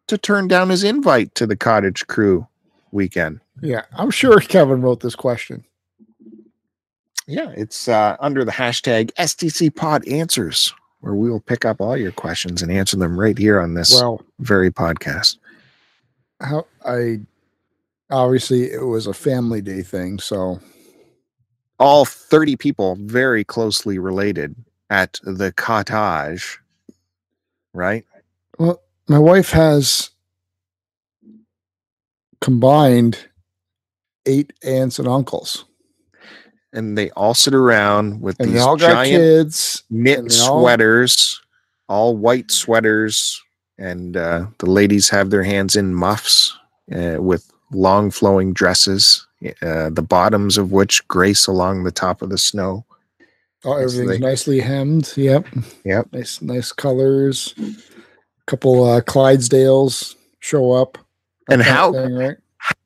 Speaker 1: to turn down his invite to the cottage crew weekend?
Speaker 2: Yeah, I'm sure Kevin wrote this question.
Speaker 1: Yeah, it's uh, under the hashtag STC Pod Answers, where we will pick up all your questions and answer them right here on this
Speaker 2: Well,
Speaker 1: very podcast.
Speaker 2: how I obviously it was a family day thing, so
Speaker 1: All 30 people very closely related at the cottage, right?
Speaker 2: well, my wife has combined eight aunts and uncles.
Speaker 1: and they all sit around with
Speaker 2: And
Speaker 1: these
Speaker 2: all
Speaker 1: giant
Speaker 2: kids.
Speaker 1: knit
Speaker 2: they all-
Speaker 1: sweaters, all white sweaters, and uh, the ladies have their hands in muffs uh, with long flowing dresses, uh, the bottoms of which grace along the top of the snow.
Speaker 2: Oh, everything's
Speaker 1: they-
Speaker 2: nicely hemmed. Yep.
Speaker 1: Yep.
Speaker 2: Nice, nice colors. A couple uh, Clydesdales show up.
Speaker 1: And how-
Speaker 2: thing, right?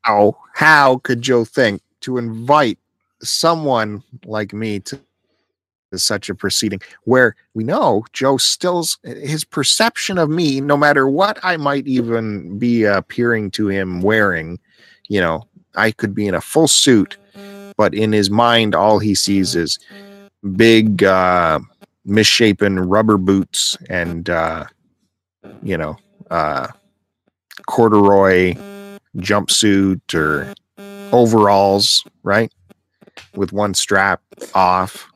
Speaker 1: How how could Joe think to invite someone like me to, to such a proceeding where we know Joe still's his perception of me, no matter what I might even be appearing to him wearing, you know, I could be in a full suit, but in his mind, all he sees is big, uh, misshapen rubber boots and, uh, you know, uh, corduroy jumpsuit or overalls, right? With one strap off.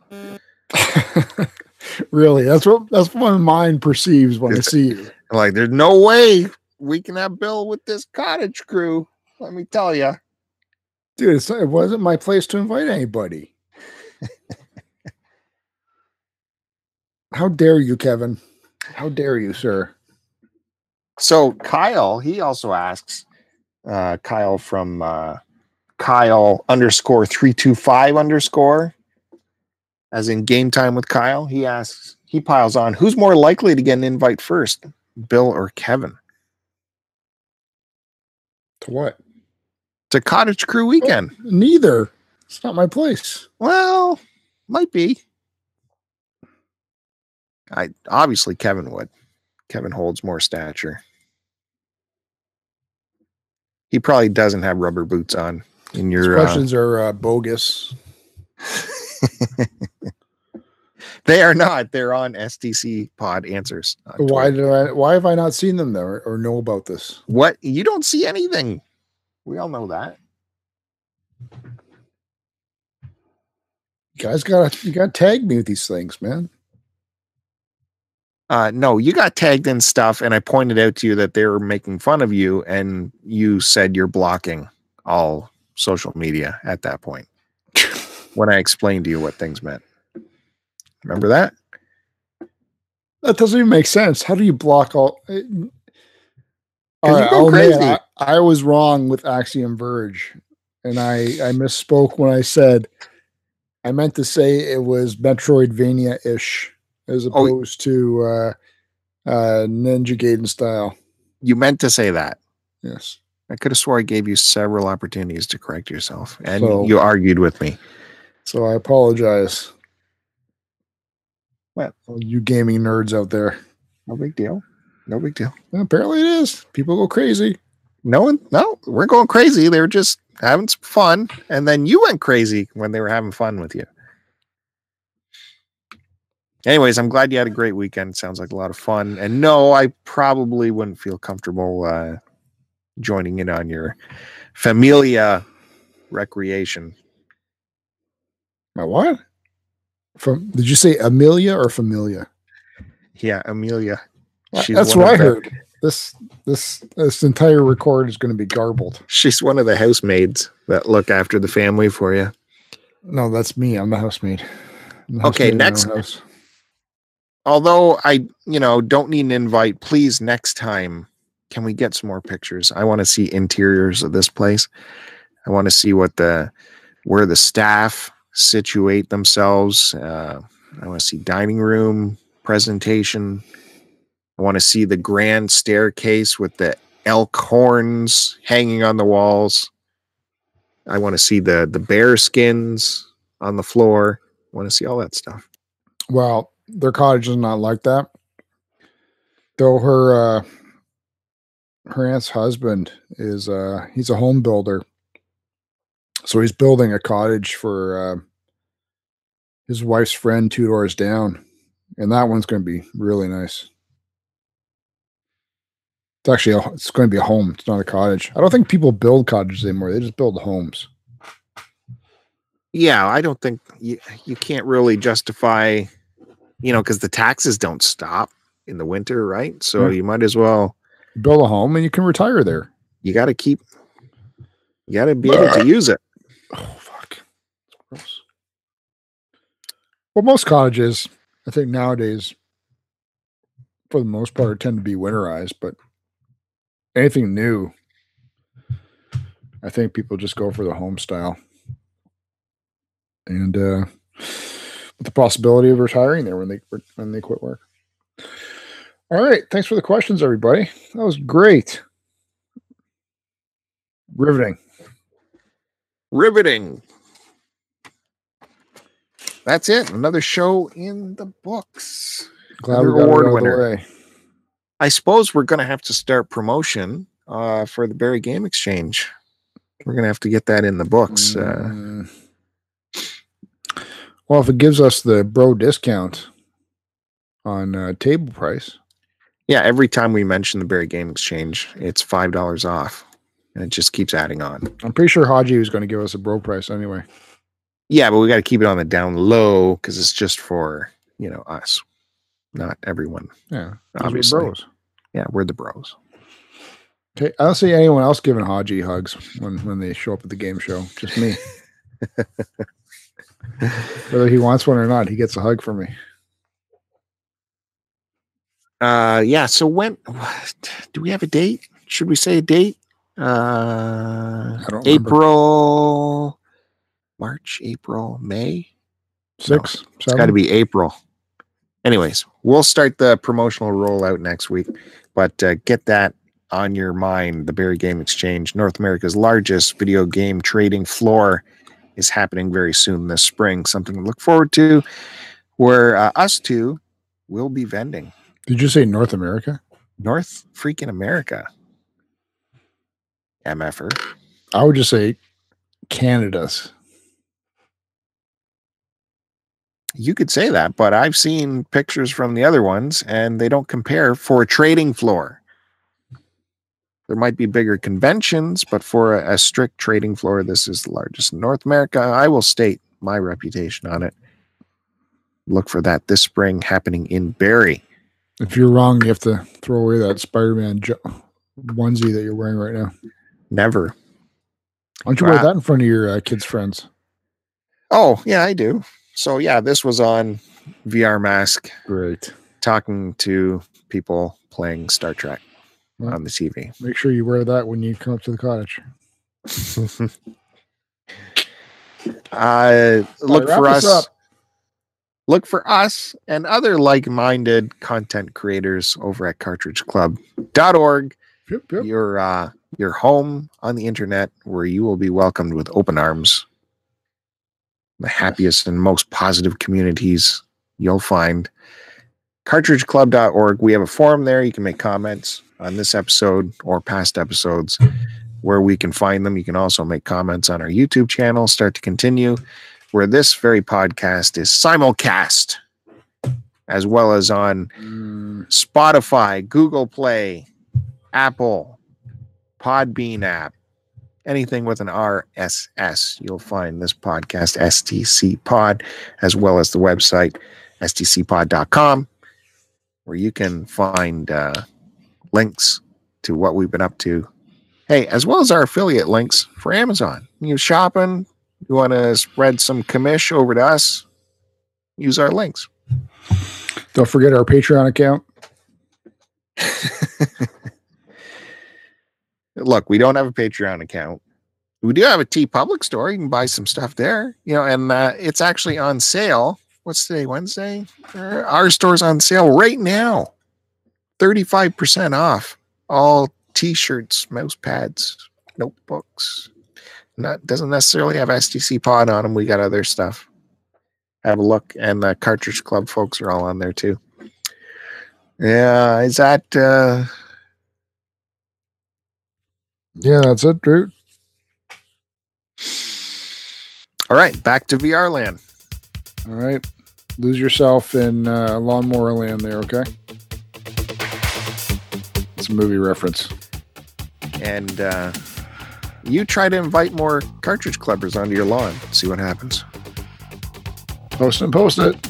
Speaker 1: <laughs>
Speaker 2: really, that's what that's what my mind perceives when I see you.
Speaker 1: Like, there's no way we can have Bill with this cottage crew. Let me tell you.
Speaker 2: Dude, it's, it wasn't my place to invite anybody. How dare you, Kevin? How dare you, sir?
Speaker 1: So Kyle, he also asks, uh, Kyle from uh, Kyle underscore three two five underscore, as in game time with Kyle. He asks, he piles on, who's more likely to get an invite first, Bill or Kevin,
Speaker 2: To what?
Speaker 1: to Cottage Crew weekend?
Speaker 2: Neither. It's not my place.
Speaker 1: Well, might be. I obviously Kevin would. Kevin holds more stature. He probably doesn't have rubber boots on in
Speaker 2: These
Speaker 1: your uh,
Speaker 2: questions are uh, bogus. <laughs>
Speaker 1: they are not. They're on STC Pod Answers.
Speaker 2: Why
Speaker 1: Twitter.
Speaker 2: did I? Why have I not seen them there or know about this?
Speaker 1: What? You don't see anything. We all know that.
Speaker 2: You guys got you got to tag me with these things, man.
Speaker 1: Uh, no, you got tagged in stuff, and I pointed out to you that they were making fun of you, and you said you're blocking all social media at that point <laughs> when I explained to you what things meant. Remember that?
Speaker 2: That doesn't even make sense. How do you block all? eh, All
Speaker 1: you go
Speaker 2: I'll admit,
Speaker 1: crazy.
Speaker 2: I, I was wrong with Axiom Verge, and I I misspoke when I said I meant to say it was Metroidvania ish as
Speaker 1: Oh,
Speaker 2: opposed to uh, uh, Ninja Gaiden style.
Speaker 1: You meant to say that.
Speaker 2: Yes.
Speaker 1: I could have swore I gave you several opportunities to correct yourself, and
Speaker 2: So-
Speaker 1: you argued with me.
Speaker 2: So I apologize.
Speaker 1: Well-
Speaker 2: all you gaming nerds out there.
Speaker 1: No big deal. No big deal.
Speaker 2: Well, apparently it is. People go crazy.
Speaker 1: No one, no, we're going crazy. They were just having some fun, and then you went crazy when they were having fun with you. Anyways, I'm glad you had a great weekend. Sounds like a lot of fun. And no, I probably wouldn't feel comfortable uh, joining in on your familia recreation.
Speaker 2: My what? From did you say Amelia or Familia?
Speaker 1: Yeah, Amelia. She's
Speaker 2: That's what I
Speaker 1: the-
Speaker 2: heard. This this this entire record is going to be garbled.
Speaker 1: She's one of the housemaids that look after the family for you.
Speaker 2: No, that's me. I'm the housemaid. I'm the
Speaker 1: Okay,
Speaker 2: housemaid in my own
Speaker 1: next-. Although I, you know, don't need an invite, please next time, can we get some more pictures? I want to see interiors of this place. I want to see what the where the staff situate themselves. Uh, I want to see dining room presentation. I want to see the grand staircase with the elk horns hanging on the walls. I want to see the the bear skins on the floor. I want to see all that stuff.
Speaker 2: Well, their cottage is not like that. Though her uh her aunt's husband is uh he's a home builder. So he's building a cottage for uh his wife's friend two doors down. And that one's gonna be really nice. It's actually a, it's going to be a home. It's not a cottage. I don't think people build cottages anymore. They just build homes.
Speaker 1: yeah i don't think you, you can't really justify you know because the taxes don't stop in the winter right so
Speaker 2: Yeah.
Speaker 1: you might as well
Speaker 2: build a home and you can retire there.
Speaker 1: you got to keep you got to be able to use it
Speaker 2: Oh fuck. Gross. Well, most cottages, I think nowadays, for the most part, tend to be winterized, but anything new, I think people just go for the home style. And uh, the possibility of retiring there when they when they quit work. All right, thanks for the questions, everybody. That was great, riveting,
Speaker 1: riveting. That's it. Another show in the books.
Speaker 2: Glad Another award winner.
Speaker 1: I suppose we're going to have to start promotion uh, for the Barrie Game Exchange. We're going to have to get that in the books. Uh.
Speaker 2: Well, if it gives us the bro discount on uh, table price.
Speaker 1: Yeah, every time we mention the Barrie Game Exchange, it's five dollars off, and it just keeps adding on.
Speaker 2: I'm pretty sure Haji was going to give us a bro price anyway.
Speaker 1: Yeah, but we got to keep it on the down low because it's just for you know us, not everyone.
Speaker 2: Yeah, obviously. Bros.
Speaker 1: Yeah, we're the bros.
Speaker 2: Okay, I don't see anyone else giving Haji hugs when when they show up at the game show. Just me. <laughs> <laughs> Whether he wants one or not, he gets a hug from me.
Speaker 1: Uh, yeah. So when do we have a date? Should we say a date? Uh, April, March, April, May.
Speaker 2: Six.
Speaker 1: No, it's got to be April. Anyways, we'll start the promotional rollout next week, but uh, get that on your mind. The Barrie Game Exchange, North America's largest video game trading floor is happening very soon this spring. Something to look forward to, where uh, us two will be vending.
Speaker 2: Did you say North America?
Speaker 1: North freaking America. MFR.
Speaker 2: I would just say Canada's.
Speaker 1: You could say that, but I've seen pictures from the other ones and they don't compare for a trading floor. There might be bigger conventions, but for a, a strict trading floor, this is the largest in North America. I will state my reputation on it. Look for that this spring happening in Barrie.
Speaker 2: If you're wrong, you have to throw away that Spider-Man jo- onesie that you're wearing right now.
Speaker 1: Never.
Speaker 2: Why don't you wear that in front of your uh, kids' friends?
Speaker 1: Oh yeah, I do. So yeah, this was on VR Mask.
Speaker 2: Great.
Speaker 1: Talking to people playing Star Trek well, on the TV.
Speaker 2: Make sure you wear that when you come up to the cottage. <laughs>
Speaker 1: uh, look right, for us. Look for us and other like-minded content creators over at cartridgeclub.org. Yep, yep. Your uh, your home on the internet where you will be welcomed with open arms. The happiest and most positive communities you'll find. Cartridgeclub.org. We have a forum there. You can make comments on this episode or past episodes where we can find them. You can also make comments on our YouTube channel, Start to Continue, where this very podcast is simulcast, as well as on. Spotify, Google Play, Apple, Podbean app, anything with an RSS. You'll find this podcast, STC Pod, as well as the website, stcpod.com, where you can find. Uh, links to what we've been up to. Hey, as well as our affiliate links for Amazon. You're shopping, you want to spread some commish over to us, use our links.
Speaker 2: Don't forget our Patreon account. <laughs>
Speaker 1: Look, we don't have a Patreon account. We do have a TeePublic store. You can buy some stuff there, you know, and uh, it's actually on sale. What's today? Wednesday? Our store's on sale right now. 35% off all t-shirts, mouse pads, notebooks. Not doesn't necessarily have STC pod on them. We got other stuff. Have a look, and the Cartridge Club folks are all on there too. Yeah, is that? uh
Speaker 2: Yeah, that's it, Drew.
Speaker 1: All right, back to VR land.
Speaker 2: All right, lose yourself in uh, lawnmower land there. Okay a movie reference.
Speaker 1: And uh, you try to invite more cartridge clubbers onto your lawn. See what happens.
Speaker 2: Post and post it.